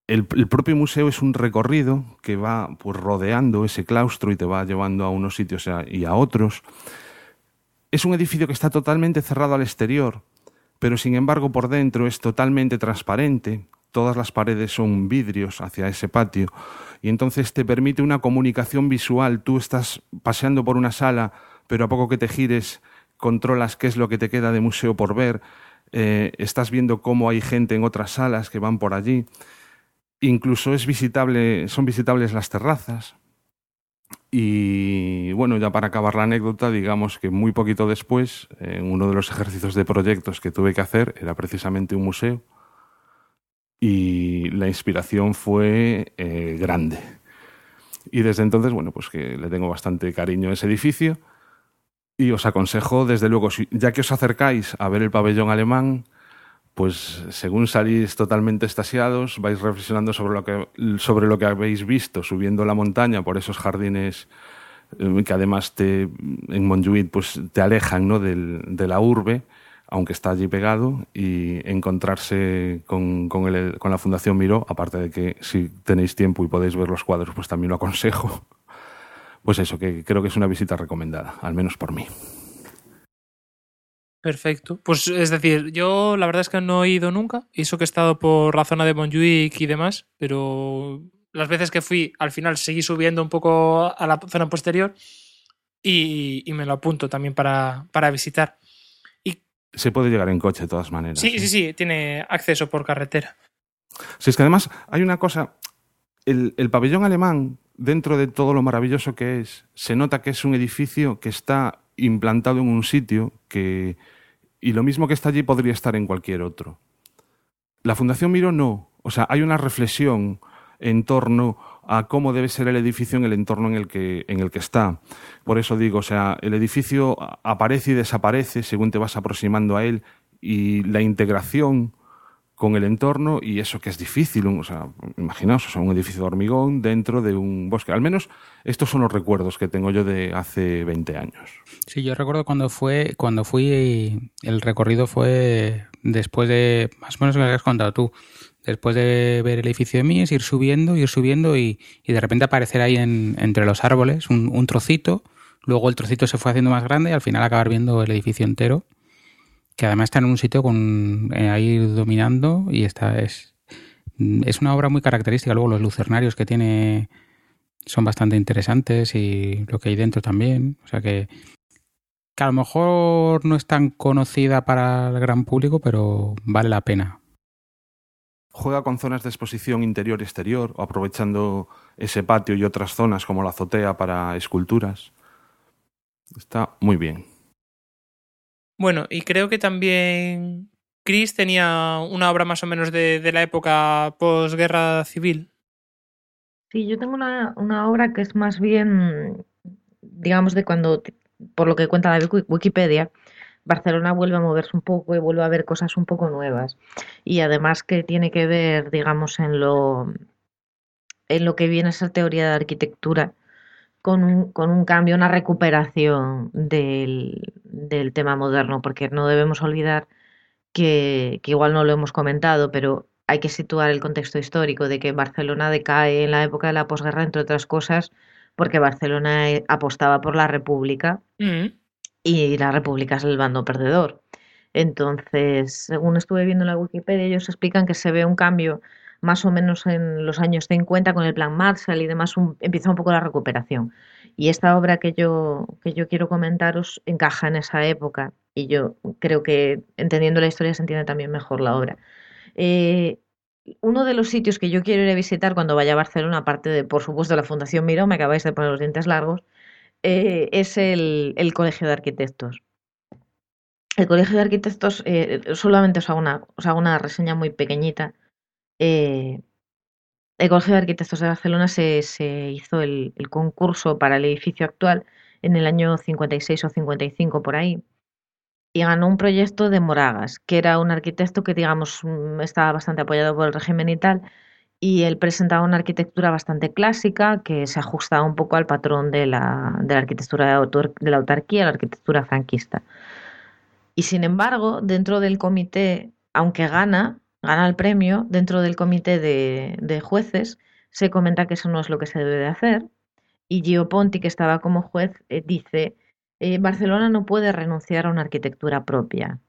el, propio museo es un recorrido que va pues, rodeando ese claustro y te va llevando a unos sitios y a otros. Es un edificio que está totalmente cerrado al exterior, pero sin embargo por dentro es totalmente transparente. Todas las paredes son vidrios hacia ese patio y entonces te permite una comunicación visual. Tú estás paseando por una sala, pero a poco que te gires controlas qué es lo que te queda de museo por ver. Eh, estás viendo cómo hay gente en otras salas que van por allí. Incluso es visitable, son visitables las terrazas. Y bueno, ya para acabar la anécdota, digamos que muy poquito después, en uno de los ejercicios de proyectos que tuve que hacer, era precisamente un museo. Y la inspiración fue eh, grande. Y desde entonces, bueno, pues que le tengo bastante cariño a ese edificio. Y os aconsejo, desde luego, ya que os acercáis a ver el pabellón alemán, pues según salís totalmente estasiados, vais reflexionando sobre lo que, sobre lo que habéis visto subiendo la montaña por esos jardines eh, que además te, en Montjuïc pues, te alejan ¿no? De la urbe, aunque está allí pegado, y encontrarse con, con la Fundación Miró, aparte de que si tenéis tiempo y podéis ver los cuadros, pues también lo aconsejo. Pues eso, que creo que es una visita recomendada, al menos por mí.
Perfecto. Pues es decir, yo la verdad es que no he ido nunca. Eso que he estado por la zona de Montjuic y demás, pero las veces que fui, al final seguí subiendo un poco a la zona posterior y, y me lo apunto también para, para, visitar. Y...
Se puede llegar en coche de todas maneras.
Sí, ¿eh? sí, sí, tiene acceso por carretera.
Sí, es que además hay una cosa, el, el pabellón alemán, dentro de todo lo maravilloso que es, se nota que es un edificio que está implantado en un sitio que... Y lo mismo que está allí podría estar en cualquier otro. La Fundación Miro no. O sea, hay una reflexión en torno a cómo debe ser el edificio en el entorno en el que, en el que está. Por eso digo, o sea, el edificio aparece y desaparece según te vas aproximando a él y la integración con el entorno y eso que es difícil, o imaginaos, o sea, un edificio de hormigón dentro de un bosque. Al menos estos son los recuerdos que tengo yo de hace 20 años.
Sí, yo recuerdo cuando fue cuando fui el recorrido fue después de más o menos lo que has contado tú, después de ver el edificio de Mies, ir subiendo, ir subiendo y, y de repente aparecer ahí en, entre los árboles un trocito, luego el trocito se fue haciendo más grande y al final acabar viendo el edificio entero que además está en un sitio con eh, ahí dominando y está es es una obra muy característica luego los lucernarios que tiene son bastante interesantes y lo que hay dentro también o sea que que a lo mejor no es tan conocida para el gran público, pero vale la pena.
Juega con zonas de exposición interior y exterior, aprovechando ese patio y otras zonas como la azotea para esculturas. Está muy bien.
Bueno, y creo que también Chris tenía una obra más o menos de, de la época posguerra civil.
Sí, yo tengo una, una obra que es más bien, digamos, de cuando, por lo que cuenta la Wiki- Wikipedia, Barcelona vuelve a moverse un poco y vuelve a ver cosas un poco nuevas. Y además que tiene que ver, digamos, en lo, en lo que viene esa teoría de arquitectura con un, con un cambio, una recuperación del, del tema moderno, porque no debemos olvidar que, que igual no lo hemos comentado, pero hay que situar el contexto histórico de que Barcelona decae en la época de la posguerra, entre otras cosas, porque Barcelona eh, apostaba por la República
Mm.
y la República es el bando perdedor. Entonces, según estuve viendo en la Wikipedia, ellos explican que se ve un cambio más o menos en los años 50 con el plan Marshall y demás, un- empieza un poco la recuperación. Y esta obra que yo, que yo quiero comentaros encaja en esa época y yo creo que entendiendo la historia se entiende también mejor la obra. Eh, uno de los sitios que yo quiero ir a visitar cuando vaya a Barcelona, aparte de, por supuesto, la Fundación Miró, me acabáis de poner los dientes largos, eh, es el, Colegio de Arquitectos. El Colegio de Arquitectos, eh, solamente os hago, una, os hago una reseña muy pequeñita. Eh, el Colegio de Arquitectos de Barcelona se, hizo el, concurso para el edificio actual en el año 56 o 55 por ahí y ganó un proyecto de Moragas, que era un arquitecto que, digamos, mm, estaba bastante apoyado por el régimen y tal, y él presentaba una arquitectura bastante clásica que se ajustaba un poco al patrón de la, arquitectura de, de la autarquía, la arquitectura franquista. Y sin embargo, dentro del comité, aunque gana, gana el premio, dentro del comité de, jueces se comenta que eso no es lo que se debe de hacer. Y Gio Ponti, que estaba como juez, eh, dice, eh, Barcelona no puede renunciar a una arquitectura propia.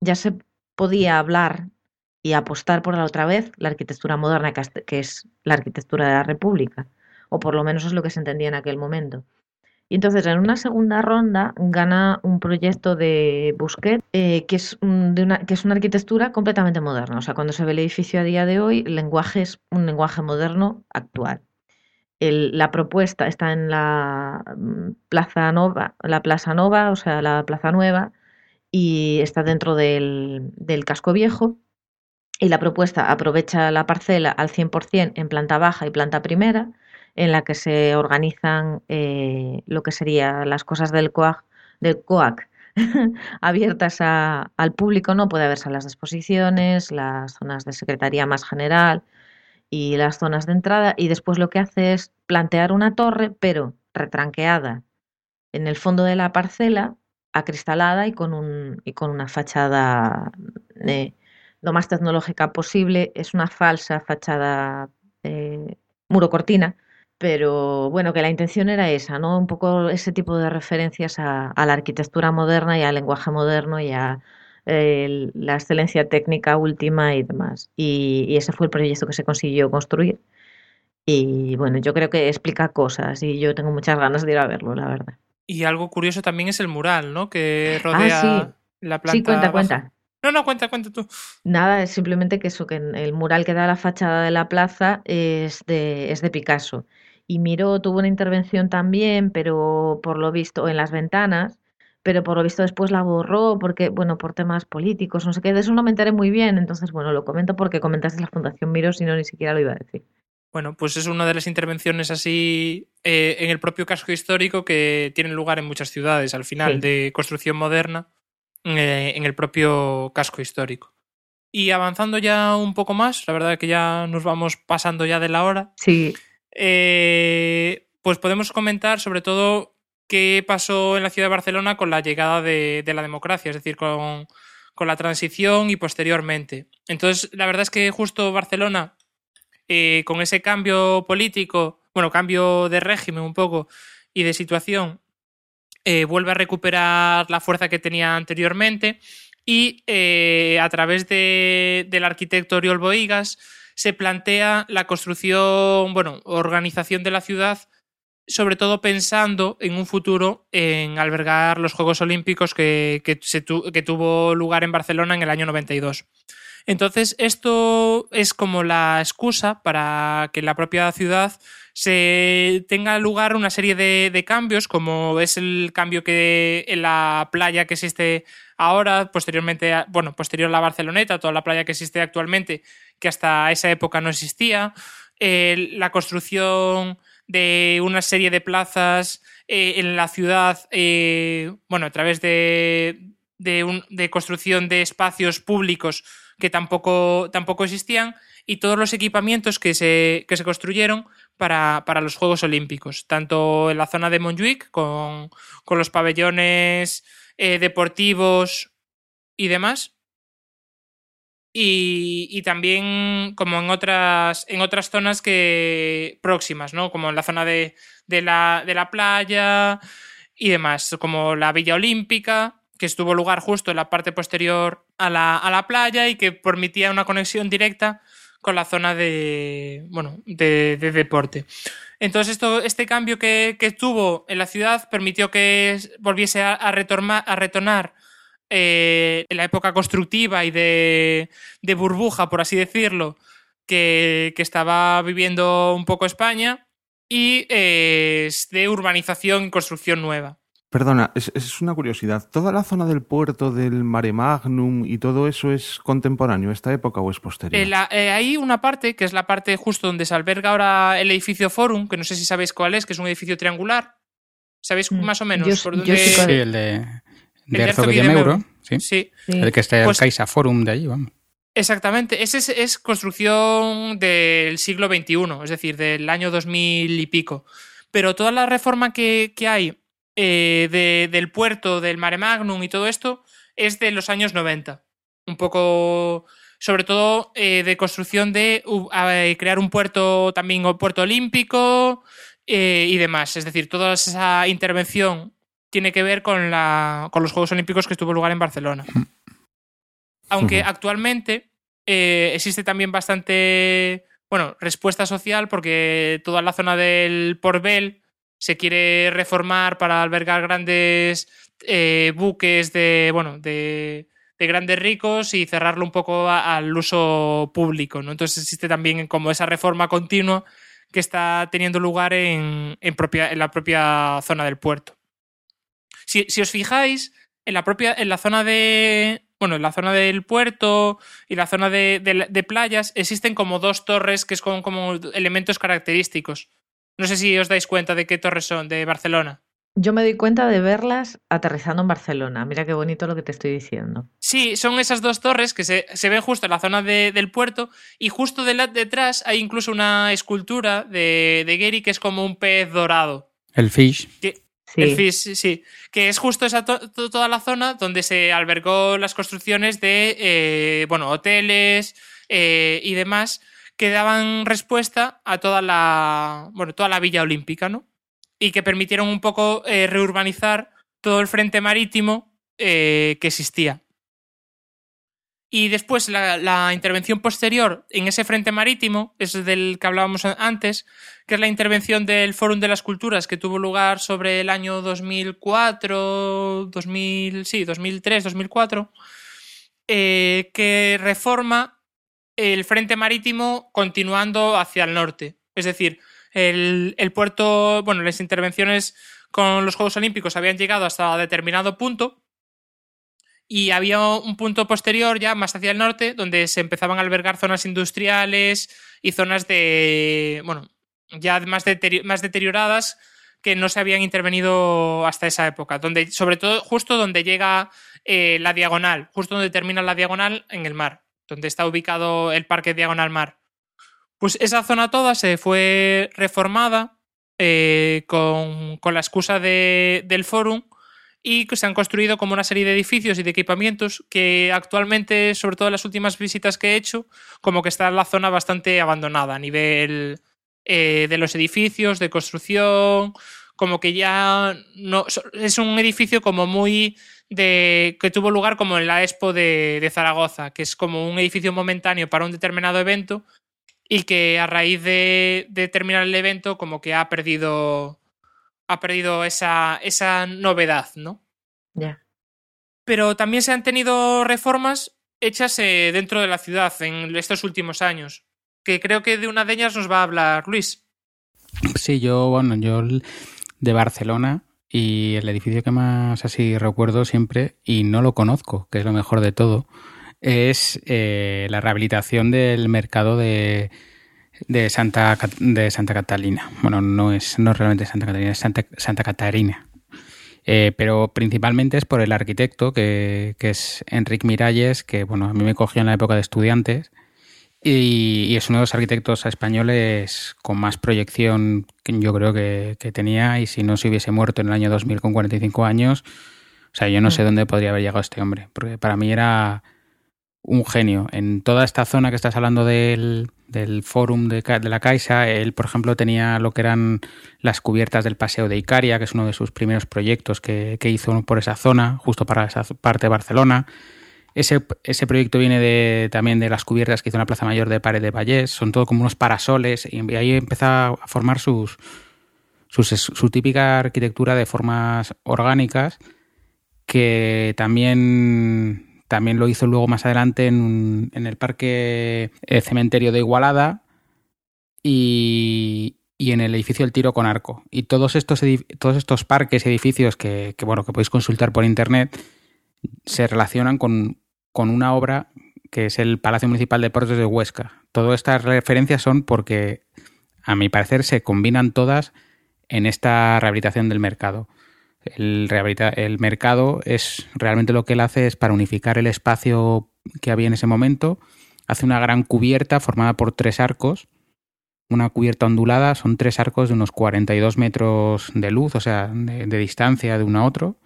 Ya se podía hablar y apostar por la otra vez la arquitectura moderna, que es la arquitectura de la República, o por lo menos es lo que se entendía en aquel momento. Y entonces en una segunda ronda gana un proyecto de Busquet eh, que, es un- de una, que es una arquitectura completamente moderna. O sea, cuando se ve el edificio a día de hoy, el lenguaje es un lenguaje moderno actual. La propuesta está en la mm, Plaza Nova, la Plaza Nova, o sea, la Plaza Nueva, y está dentro del, del casco viejo. Y la propuesta aprovecha la parcela al 100% en planta baja y planta primera, en la que se organizan eh, lo que serían las cosas del COAC, del COAC abiertas a- al público, ¿no? Puede haber salas de exposiciones, las zonas de secretaría más general y las zonas de entrada. Y después lo que hace es plantear una torre, pero retranqueada en el fondo de la parcela, acristalada y con, un, y con una fachada eh, lo más tecnológica posible. Es una falsa fachada eh, muro cortina, pero bueno, que la intención era esa, ¿no? Un poco ese tipo de referencias a, a la arquitectura moderna y al lenguaje moderno y a eh, la excelencia técnica última y demás. Y, y ese fue el proyecto que se consiguió construir. Y bueno, yo creo que explica cosas y yo tengo muchas ganas de ir a verlo, la verdad.
Y algo curioso también es el mural, ¿no? Que rodea
Ah, sí.
la planta.
Sí, cuenta,
baja.
cuenta.
No, no, cuenta, cuenta tú.
Nada, es simplemente que eso, que el mural que da la fachada de la plaza es de, es de Picasso. Y Miró tuvo una intervención también, pero por lo visto en las ventanas, pero por lo visto después la borró porque, bueno, por temas políticos, no sé qué, de eso no me enteré muy bien, entonces, bueno, lo comento porque comentaste la Fundación Miró, si no, ni siquiera lo iba a decir.
Bueno, pues es una de las intervenciones así eh, en el propio casco histórico que tienen lugar en muchas ciudades al final
Sí.
de construcción moderna eh, en el propio casco histórico. Y avanzando ya un poco más, la verdad que ya nos vamos pasando ya de la hora,
Sí,
eh, pues podemos comentar sobre todo qué pasó en la ciudad de Barcelona con la llegada de, la democracia, es decir, con, la transición y posteriormente. Entonces, la verdad es que justo Barcelona eh, con ese cambio político, bueno, cambio de régimen un poco y de situación, eh, vuelve a recuperar la fuerza que tenía anteriormente y a través de, del arquitecto Oriol Boigas se plantea la construcción, bueno, organización de la ciudad sobre todo pensando en un futuro en albergar los Juegos Olímpicos que, que, se tu, que tuvo lugar en Barcelona en el año 92. Entonces, esto es como la excusa para que en la propia ciudad se tenga lugar una serie de, de, cambios, como es el cambio que en la playa que existe ahora, posteriormente, bueno, posterior a la Barceloneta, toda la playa que existe actualmente, que hasta esa época no existía, la construcción de una serie de plazas eh, en la ciudad, eh, bueno, a través de, de, construcción de espacios públicos que tampoco, tampoco existían y todos los equipamientos que se, que se construyeron para, para, los Juegos Olímpicos, tanto en la zona de Montjuic con, con los pabellones eh, deportivos y demás, y, también como en otras, en otras zonas que próximas, ¿no? Como en la zona de, de, la, de la playa y demás, como la Villa Olímpica, que estuvo lugar justo en la parte posterior a la, a la playa y que permitía una conexión directa con la zona de, bueno, de, de deporte. Entonces, esto, este cambio que, que, tuvo en la ciudad permitió que volviese a, a, a retornar eh, en la época constructiva y de, de burbuja, por así decirlo, que, que, estaba viviendo un poco España y eh, de urbanización y construcción nueva.
Perdona, es, es, una curiosidad. ¿Toda la zona del puerto, del Mare Magnum y todo eso es contemporáneo, esta época o es posterior?
Eh, la, eh, hay una parte, que es la parte justo donde se alberga ahora el edificio Forum, que no sé si sabéis cuál es, que es un edificio triangular. ¿Sabéis mm, más o menos
yo,
por dónde...?
Sí, el de de Herzog y de Meuro, ¿sí?
sí.
El que está
Pues-
el Caixa Forum de allí, vamos.
Exactamente, ese es, es construcción del siglo XXI, es decir, del año 2000 y pico. Pero toda la reforma que, que hay eh, de, del puerto, del Mare Magnum y todo esto es de los años 90. Un poco, sobre todo, eh, de construcción de uh, a- crear un puerto también, un puerto olímpico eh, y demás. Es decir, toda esa intervención tiene que ver con, la, con los Juegos Olímpicos que tuvo lugar en Barcelona. Aunque actualmente eh, existe también bastante, bueno, respuesta social porque toda la zona del Portbel se quiere reformar para albergar grandes eh, buques de, bueno, de, de grandes ricos y cerrarlo un poco a- al uso público, ¿no? Entonces existe también como esa reforma continua que está teniendo lugar en, en, propia, en la propia zona del puerto. Si, si os fijáis, en la propia, en la zona de, bueno, en la zona del puerto y la zona de, de, de playas existen como dos torres que son como elementos característicos. No sé si os dais cuenta de qué torres son de Barcelona.
Yo me di cuenta de verlas aterrizando en Barcelona. Mira qué bonito lo que te estoy diciendo.
Sí, son esas dos torres que se, se ven justo en la zona de, del puerto y justo de la, detrás hay incluso una escultura de, de Gary que es como un pez dorado.
El Fish.
Que,
Sí.
El FIS, sí. Que es justo esa to to toda la zona donde se albergó las construcciones de eh, bueno, hoteles eh, y demás que daban respuesta a toda la bueno, toda la villa olímpica, ¿no? Y que permitieron un poco eh, reurbanizar todo el frente marítimo que existía. Y después la, la, intervención posterior en ese frente marítimo es del que hablábamos antes, que es la intervención del Fórum de las Culturas que tuvo lugar sobre el año 2004, 2000, sí, 2003, 2004, eh, que reforma el frente marítimo continuando hacia el norte. Es decir, el, el puerto, bueno, las intervenciones con los Juegos Olímpicos habían llegado hasta determinado punto y había un punto posterior ya más hacia el norte donde se empezaban a albergar zonas industriales y zonas de, bueno, ya más, deteri más deterioradas que no se habían intervenido hasta esa época, donde sobre todo justo donde llega eh, la diagonal, justo donde termina la diagonal en el mar, donde está ubicado el parque diagonal mar. Pues esa zona toda se fue reformada eh, con, con, la excusa de, del fórum y se han construido como una serie de edificios y de equipamientos que actualmente, sobre todo en las últimas visitas que he hecho, como que está la zona bastante abandonada a nivel eh, de los edificios, de construcción, como que ya no es un edificio como muy de que tuvo lugar como en la Expo de, de Zaragoza, que es como un edificio momentáneo para un determinado evento y que a raíz de, de terminar el evento como que ha perdido ha perdido esa, esa novedad, ¿no?
Ya.
Pero también se han tenido reformas hechas eh, dentro de la ciudad en estos últimos años, que creo que de una de ellas nos va a hablar Luis.
Sí, yo, bueno, yo de Barcelona y el edificio que más así recuerdo siempre, y no lo conozco, que es lo mejor de todo, es eh, la rehabilitación del mercado de, de, Santa, de Santa Catalina. Bueno, no es, no realmente Santa Catalina, es Santa, Santa Catarina. Eh, pero principalmente es por el arquitecto, que, que, es Enrique Miralles, que bueno, a mí me cogió en la época de estudiantes y, es uno de los arquitectos españoles con más proyección que yo creo que, que, tenía y si no se hubiese muerto en el año 2000 con 45 años, o sea, yo no sé dónde podría haber llegado este hombre, porque para mí era un genio. En toda esta zona que estás hablando del, del Fórum de, de, la Caixa, él, por ejemplo, tenía lo que eran las cubiertas del Paseo de Icaria, que es uno de sus primeros proyectos que, que hizo por esa zona, justo para esa parte de Barcelona. Ese, ese proyecto viene de, también de las cubiertas que hizo en la Plaza Mayor de Pared de Vallés, son todo como unos parasoles, y ahí empieza a formar sus, su típica arquitectura de formas orgánicas, que también también lo hizo luego más adelante en, en el Parque el Cementerio de Igualada y, y, en el edificio El Tiro con Arco. Y todos estos, todos estos parques y edificios que, bueno, que podéis consultar por internet se relacionan con, con una obra que es el Palacio Municipal de Deportes de Huesca. Todas estas referencias son porque, a mi parecer, se combinan todas en esta rehabilitación del mercado. El, mercado es realmente lo que él hace es para unificar el espacio que había en ese momento. Hace una gran cubierta formada por tres arcos. Una cubierta ondulada, son tres arcos de unos 42 metros de luz, o sea, de distancia de uno a otro,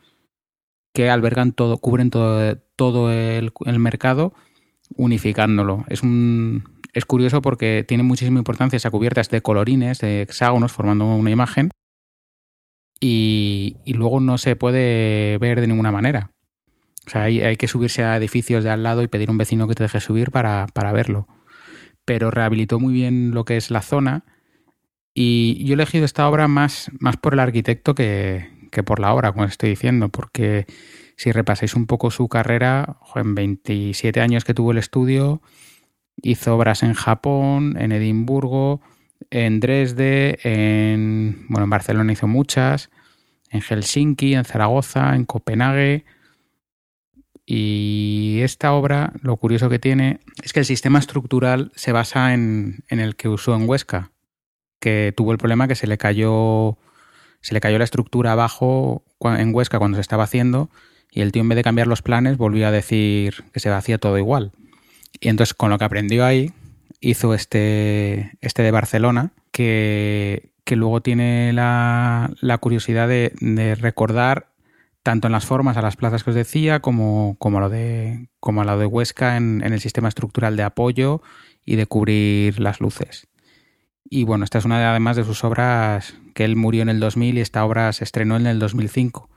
que albergan todo, cubren todo, todo el, mercado, unificándolo. Es un, es curioso porque tiene muchísima importancia esa cubierta, es de colorines, de hexágonos, formando una imagen y, luego no se puede ver de ninguna manera. O sea, hay, hay, que subirse a edificios de al lado y pedir a un vecino que te deje subir para, para, verlo. Pero rehabilitó muy bien lo que es la zona y yo he elegido esta obra más, más por el arquitecto que, que por la obra, como estoy diciendo, porque si repasáis un poco su carrera, en 27 años que tuvo el estudio, hizo obras en Japón, en Edimburgo, en Dresde, en, bueno, en Barcelona hizo muchas, en Helsinki, en Zaragoza, en Copenhague. Y esta obra, lo curioso que tiene es que el sistema estructural se basa en, en el que usó en Huesca, que tuvo el problema que se le cayó, se le cayó la estructura abajo en Huesca cuando se estaba haciendo y el tío en vez de cambiar los planes volvió a decir que se hacía todo igual. Y entonces con lo que aprendió ahí hizo este, este de Barcelona, que, que luego tiene la, la curiosidad de, de, recordar tanto en las formas a las plazas que os decía, como, como, lo, de, como a lo de Huesca en, en el sistema estructural de apoyo y de cubrir las luces. Y bueno, esta es una de, además de sus obras que él murió en el 2000 y esta obra se estrenó en el 2005.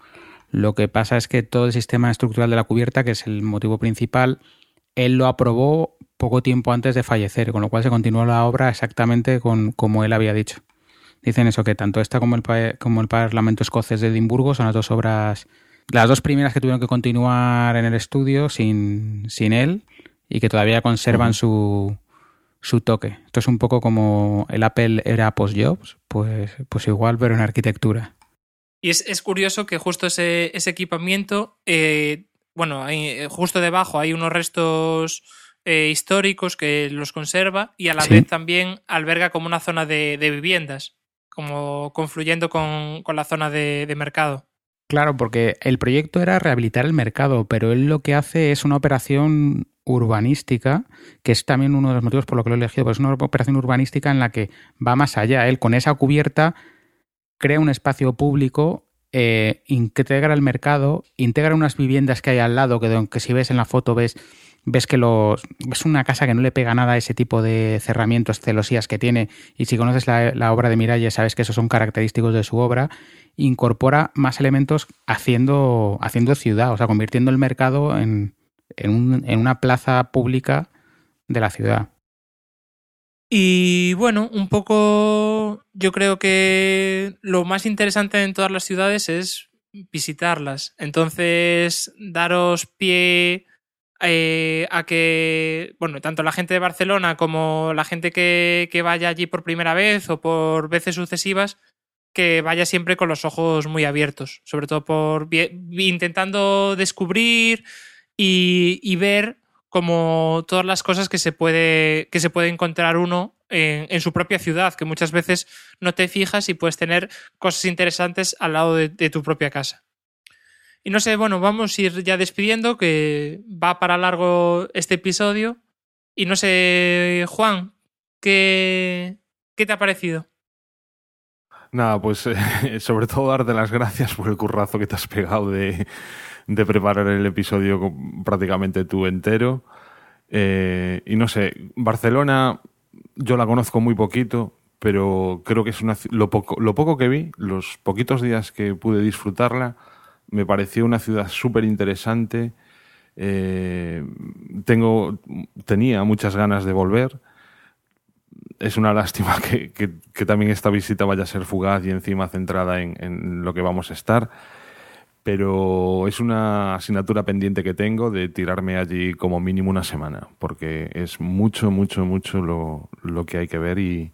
Lo que pasa es que todo el sistema estructural de la cubierta, que es el motivo principal, él lo aprobó poco tiempo antes de fallecer, con lo cual se continuó la obra exactamente con, como él había dicho. Dicen eso, que tanto esta como el, como el Parlamento Escocés de Edimburgo son las dos obras, las dos primeras que tuvieron que continuar en el estudio sin, sin él y que todavía conservan uh -huh. su, su toque. Esto es un poco como el Apple era post-Jobs, pues, pues igual, pero en arquitectura.
Y es, es curioso que justo ese, ese equipamiento, eh, bueno, hay, justo debajo hay unos restos eh, históricos que los conserva y a la sí. vez también alberga como una zona de, de viviendas, como confluyendo con, con la zona de, de, mercado.
Claro, porque el proyecto era rehabilitar el mercado, pero él lo que hace es una operación urbanística, que es también uno de los motivos por lo que lo he elegido, es una operación urbanística en la que va más allá. Él con esa cubierta crea un espacio público eh, integra el mercado, integra unas viviendas que hay al lado, que aunque si ves en la foto ves ves que los, es una casa que no le pega nada a ese tipo de cerramientos, celosías que tiene, y si conoces la, obra de Miralles sabes que esos son característicos de su obra, incorpora más elementos haciendo, haciendo ciudad, o sea, convirtiendo el mercado en, en una plaza pública de la ciudad.
Y bueno, un poco yo creo que lo más interesante en todas las ciudades es visitarlas. Entonces, daros pie eh, a que, bueno, tanto la gente de Barcelona como la gente que, que vaya allí por primera vez o por veces sucesivas, que vaya siempre con los ojos muy abiertos, sobre todo por intentando descubrir y, y ver como todas las cosas que se puede, que se puede encontrar uno en, en, su propia ciudad, que muchas veces no te fijas y puedes tener cosas interesantes al lado de, tu propia casa. Y no sé, bueno, vamos a ir ya despidiendo, que va para largo este episodio. Y no sé, Juan, ¿qué, qué te ha parecido?
Nada, pues sobre todo darte las gracias por el currazo que te has pegado de, de preparar el episodio prácticamente tú entero. Eh, y no sé, Barcelona yo la conozco muy poquito, pero creo que es una, lo, poco, lo poco que vi, los poquitos días que pude disfrutarla, me pareció una ciudad súper interesante. Eh, tengo, tenía muchas ganas de volver. Es una lástima que, que, que, también esta visita vaya a ser fugaz y encima centrada en, en lo que vamos a estar pero es una asignatura pendiente que tengo de tirarme allí como mínimo una semana, porque es mucho, mucho, mucho lo, lo que hay que ver y,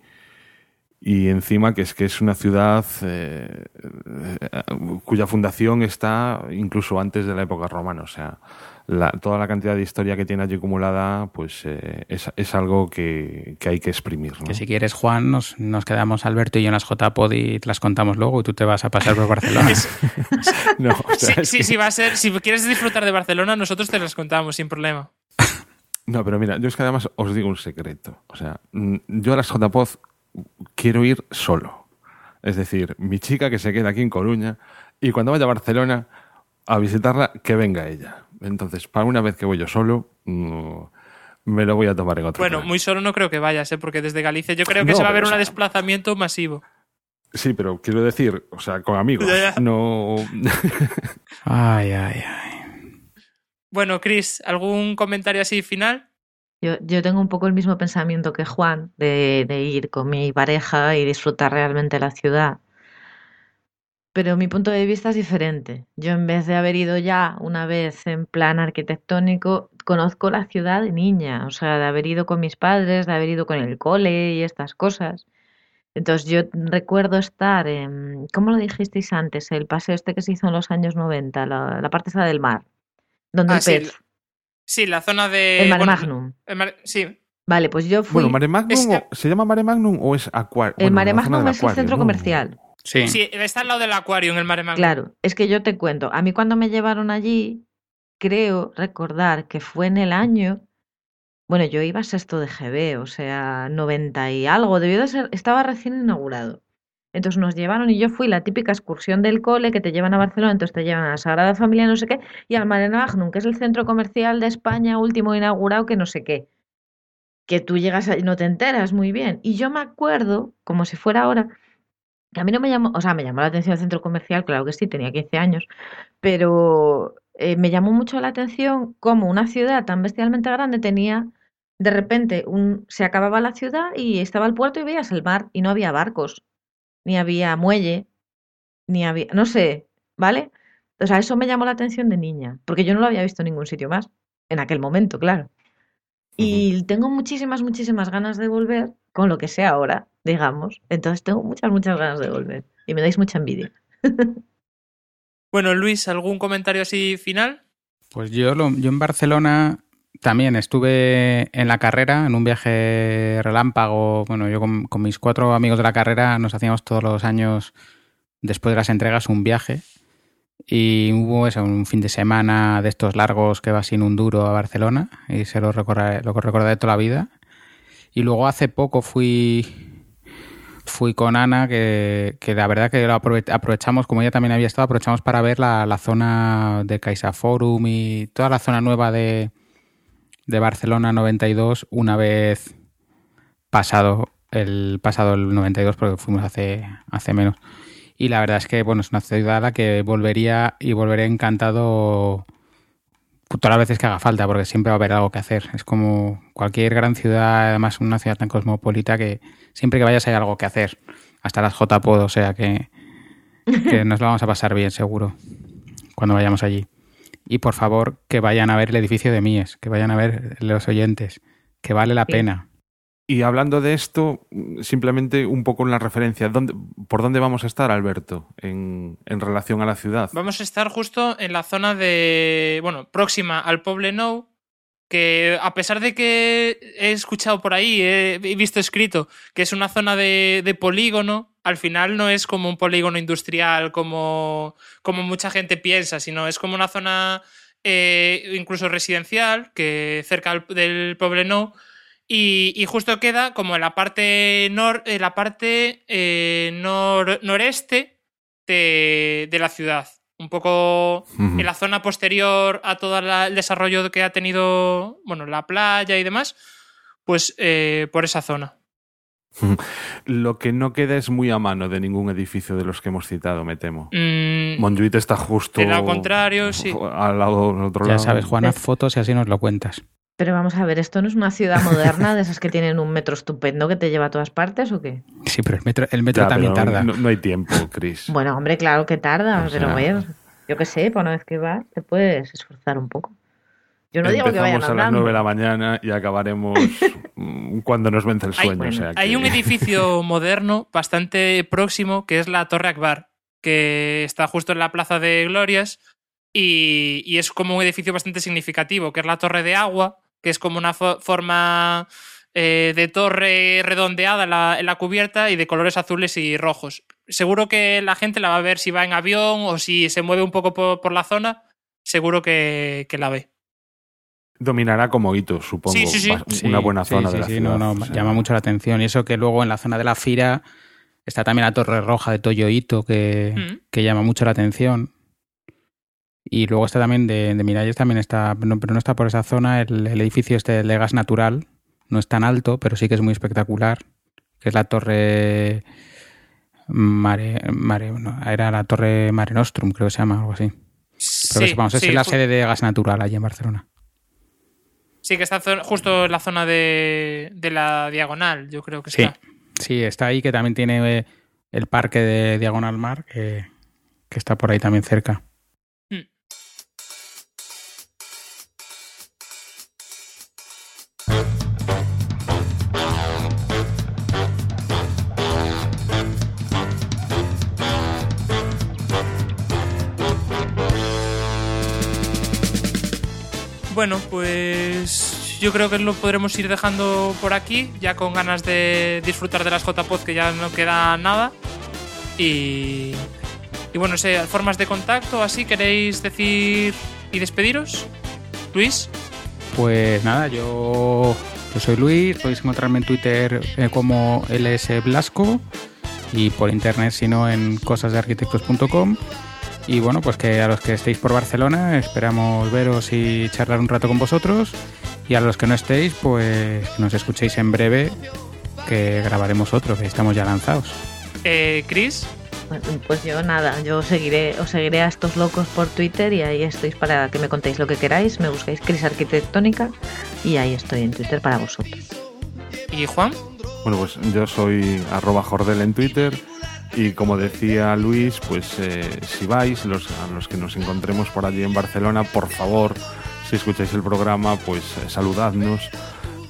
y encima que es que es una ciudad eh, cuya fundación está incluso antes de la época romana, o sea, la, toda la cantidad de historia que tiene allí acumulada, pues eh, es, es, algo que, que, hay que exprimir. ¿no?
Que si quieres, Juan, nos, nos quedamos Alberto y yo en las JPod y te las contamos luego y tú te vas a pasar por Barcelona.
no, o sea, sí, sí, que... sí, va a ser, si quieres disfrutar de Barcelona, nosotros te las contamos sin problema.
No, pero mira, yo es que además os digo un secreto. O sea, yo a las JPod quiero ir solo. Es decir, mi chica que se queda aquí en Coruña y cuando vaya a Barcelona a visitarla, que venga ella. Entonces, para una vez que voy yo solo, no, me lo voy a tomar en otro
Bueno, plan. muy solo no creo que vayas, ¿eh? porque desde Galicia yo creo que no, se va a ver un desplazamiento masivo.
Sí, pero quiero decir, o sea, con amigos,
Ya, ya.
no...
ay, ay, ay.
Bueno, Chris, ¿algún comentario así final?
Yo, yo, tengo un poco el mismo pensamiento que Juan de, de, ir con mi pareja y disfrutar realmente la ciudad. Pero mi punto de vista es diferente. Yo en vez de haber ido ya una vez en plan arquitectónico, conozco la ciudad de niña, o sea, de haber ido con mis padres, de haber ido con el cole y estas cosas. Entonces yo recuerdo estar en, ¿cómo lo dijisteis antes? El paseo este que se hizo en los años 90, la, la parte esa del mar, donde
ah,
el
sí,
pez.
Sí, la zona de.
El Mare
bueno,
Magnum.
el sí.
Vale, pues yo fui.
Bueno, Mare Magnum,
Es que-
o- ¿se llama Mare Magnum o es Acuario?
el Mare Magnum es el centro comercial.
Sí.
Sí, está al lado del acuario en el Mare Magnum.
Claro, es que yo te cuento, a mí cuando me llevaron allí, creo recordar que fue en el año, bueno, yo iba a sexto de GB, o sea, 90 y algo, debió de ser, estaba recién inaugurado. Entonces nos llevaron y yo fui la típica excursión del cole que te llevan a Barcelona, entonces te llevan a la Sagrada Familia, no sé qué, y al Mare Magnum, que es el centro comercial de España último inaugurado, que no sé qué. Que tú llegas y no te enteras muy bien. Y yo me acuerdo, como si fuera ahora, que a mí no me llamó, o sea, me llamó la atención el centro comercial, claro que sí, tenía 15 años, pero eh, me llamó mucho la atención cómo una ciudad tan bestialmente grande tenía, de repente, un, se acababa la ciudad y estaba el puerto y veías el mar y no había barcos, ni había muelle, ni había, no sé, ¿vale? O sea, eso me llamó la atención de niña, porque yo no lo había visto en ningún sitio más, en aquel momento, claro. Y tengo muchísimas, muchísimas ganas de volver con lo que sea ahora, digamos. Entonces tengo muchas, muchas ganas de volver. Y me dais mucha envidia.
Bueno, Luis, ¿algún comentario así final?
Pues yo, lo, yo en Barcelona también estuve en la carrera, en un viaje relámpago. Bueno, yo con, con, mis cuatro amigos de la carrera nos hacíamos todos los años, después de las entregas, un viaje. Y hubo eso, un fin de semana de estos largos que va sin un duro a Barcelona y se lo recordaré, lo recordaré toda la vida. Y luego hace poco fui, fui con Ana, que, que la verdad que lo aprovechamos, como ella también había estado, aprovechamos para ver la, la zona de Caixa Forum y toda la zona nueva de, de Barcelona 92 una vez pasado el pasado el 92 porque fuimos hace, hace menos. Y la verdad es que bueno, es una ciudad a la que volvería y volveré encantado todas las veces que haga falta, porque siempre va a haber algo que hacer. Es como cualquier gran ciudad, además una ciudad tan cosmopolita, que siempre que vayas hay algo que hacer. Hasta las JPod, o sea que, que nos lo vamos a pasar bien, seguro, cuando vayamos allí. Y por favor, que vayan a ver el edificio de Mies, que vayan a ver los oyentes, que vale la
Sí.
pena.
Y hablando de esto, simplemente un poco en la referencia, ¿dónde, ¿por dónde vamos a estar, Alberto, en, en relación a la ciudad?
Vamos a estar justo en la zona de. Bueno, próxima al Poble Nou. Que a pesar de que he escuchado por ahí, he, visto escrito que es una zona de, polígono, al final no es como un polígono industrial como, como mucha gente piensa, sino es como una zona eh, incluso residencial, que cerca del Poble Nou, y, y justo queda como en la parte, nor, en la parte eh, nor- noreste de, de la ciudad. Un poco en la zona posterior a todo la- el desarrollo que ha tenido, bueno, la playa y demás, pues eh, por esa zona.
Lo que no queda es muy a mano de ningún edificio de los que hemos citado, me temo.
Mm,
está justo
lado contrario, sí.
al lado del otro
Ya
lado.
sabes, Juan, haz
¿Ves?
fotos y así nos lo cuentas.
Pero vamos a ver, ¿esto no es una ciudad moderna de esas que tienen un metro estupendo que te lleva a todas partes o qué?
Sí, pero el metro, el metro
Ya,
también tarda.
No, no hay tiempo, Chris.
Bueno, hombre, claro que tarda,
O
pero
sea-
a ver, yo qué sé, para una vez que vas te puedes esforzar un poco. Yo no digo que vayan
Empezamos a las
andando.
9 de la mañana y acabaremos cuando nos vence el
Hay-
sueño.
bueno,
o sea
Hay
que-
un edificio moderno bastante próximo que es la Torre Akbar, que está justo en la Plaza de Glorias y, y es como un edificio bastante significativo, que es la Torre de Agua, que es como una fo- forma eh, de torre redondeada en la, en la cubierta y de colores azules y rojos. Seguro que la gente la va a ver si va en avión o si se mueve un poco por, por la zona, seguro que, que la ve.
Dominará como hito, supongo.
Sí, sí, sí.
Una buena
sí,
zona
sí,
de la
sí,
ciudad.
no, no,
o sea.
llama mucho la atención. Y eso que luego en la zona de la Fira está también la Torre Roja de Toyoito, que,
Mm.
que llama mucho la atención. Y luego está también de, de Miralles, también está, no, pero no está por esa zona, el, el edificio este de gas natural. No es tan alto, pero sí que es muy espectacular. Que es la Torre Mare, Mare no, era la Torre Mare Nostrum, creo que se llama, algo así. Pero
Sí,
vamos, es
sí,
la
ju-
sede de gas natural allí en Barcelona.
Sí, que está justo en la zona de, de la diagonal, yo creo que
Sí.
está.
Sí, está ahí, que también tiene eh, el parque de Diagonal Mar, que, que está por ahí también cerca.
Bueno, pues yo creo que lo podremos ir dejando por aquí, ya con ganas de disfrutar de las JPod, que ya no queda nada. Y, bueno, no sé, formas de contacto, así queréis decir y despediros. Luis,
Pues nada, yo, soy Luis, podéis encontrarme en Twitter eh, como LS Blasco y por internet, si no, en cosasdearquitectos.com. Y bueno, pues que a los que estéis por Barcelona esperamos veros y charlar un rato con vosotros. Y a los que no estéis, pues que nos escuchéis en breve, que grabaremos otro, que estamos ya lanzados.
eh, Chris,
Bueno, Pues yo nada, yo seguiré, os seguiré a estos locos por Twitter y ahí estoy para que me contéis lo que queráis. Me buscáis Cris Arquitectónica y ahí estoy en Twitter para vosotros.
y Juan.
Bueno, pues yo soy arroba Jordel en Twitter y como decía Luis, pues eh, si vais, los, a los que nos encontremos por allí en Barcelona, por favor, si escucháis el programa, pues eh, saludadnos,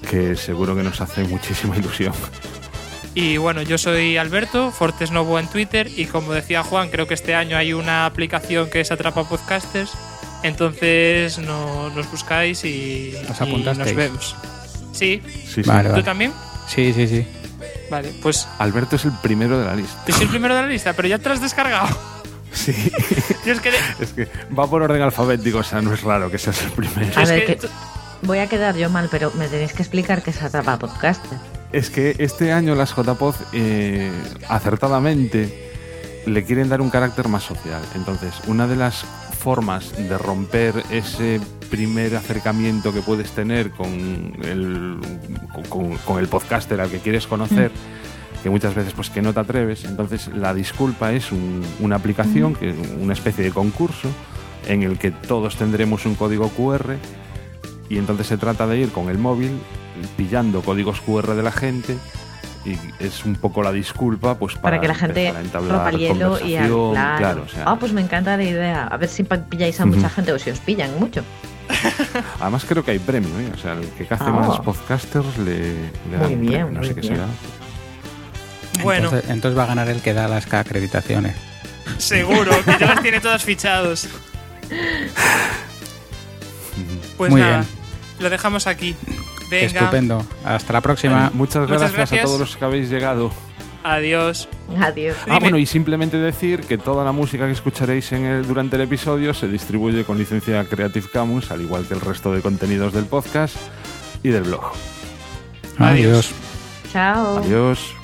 que seguro que nos hace muchísima ilusión.
Y bueno, yo soy Alberto, Fortes Novo en Twitter y como decía Juan, creo que este año hay una aplicación que es Atrapa Podcasters. Entonces no, nos buscáis y,
¿Os
y nos vemos. Sí,
Sí, sí.
Vale,
¿tú
vale.
también?
Sí, sí, sí.
Vale, pues
Alberto es el primero de la lista.
yo soy el primero de la lista, pero ya te lo has descargado.
Sí,
Yo es que,
es que va por orden alfabético, o sea, no es raro que seas el primero.
A
es
ver,
que-
que- Voy a quedar yo mal, pero me tenéis que explicar qué es Atrapa Podcaster.
Es que este año las JPod eh, acertadamente le quieren dar un carácter más social. Entonces, una de las formas de romper ese primer acercamiento que puedes tener con el, con, con- el podcaster al que quieres conocer, que muchas veces pues que no te atreves, entonces la disculpa es un- una aplicación, que es una especie de concurso, en el que todos tendremos un código QR y entonces se trata de ir con el móvil pillando códigos QR de la gente y es un poco la disculpa pues para,
Para, que la gente rompa el hielo y a-
conversación,
claro.
claro, o sea,
Ah, pues me encanta la idea. A ver si pilláis a mucha gente o si os pillan mucho.
Además creo que hay premio, ¿eh? o sea, el que cace
Ah.
más podcasters le, un
bien,
premio, no
muy
sé qué
bien.
será.
Bueno,
Entonces, entonces va a ganar el que da las acreditaciones.
seguro, que ya las tiene todas fichados. Pues
Muy
nada,
bien.
lo dejamos aquí. Venga,
Estupendo. Hasta la próxima.
Muchas
Muchas
gracias,
gracias.
a todos los que habéis llegado.
adiós.
Adiós.
Ah,
Dime.
bueno, y simplemente decir que toda la música que escucharéis en el, durante el episodio se distribuye con licencia Creative Commons, al igual que el resto de contenidos del podcast y del blog.
Adiós.
Chao.
Adiós.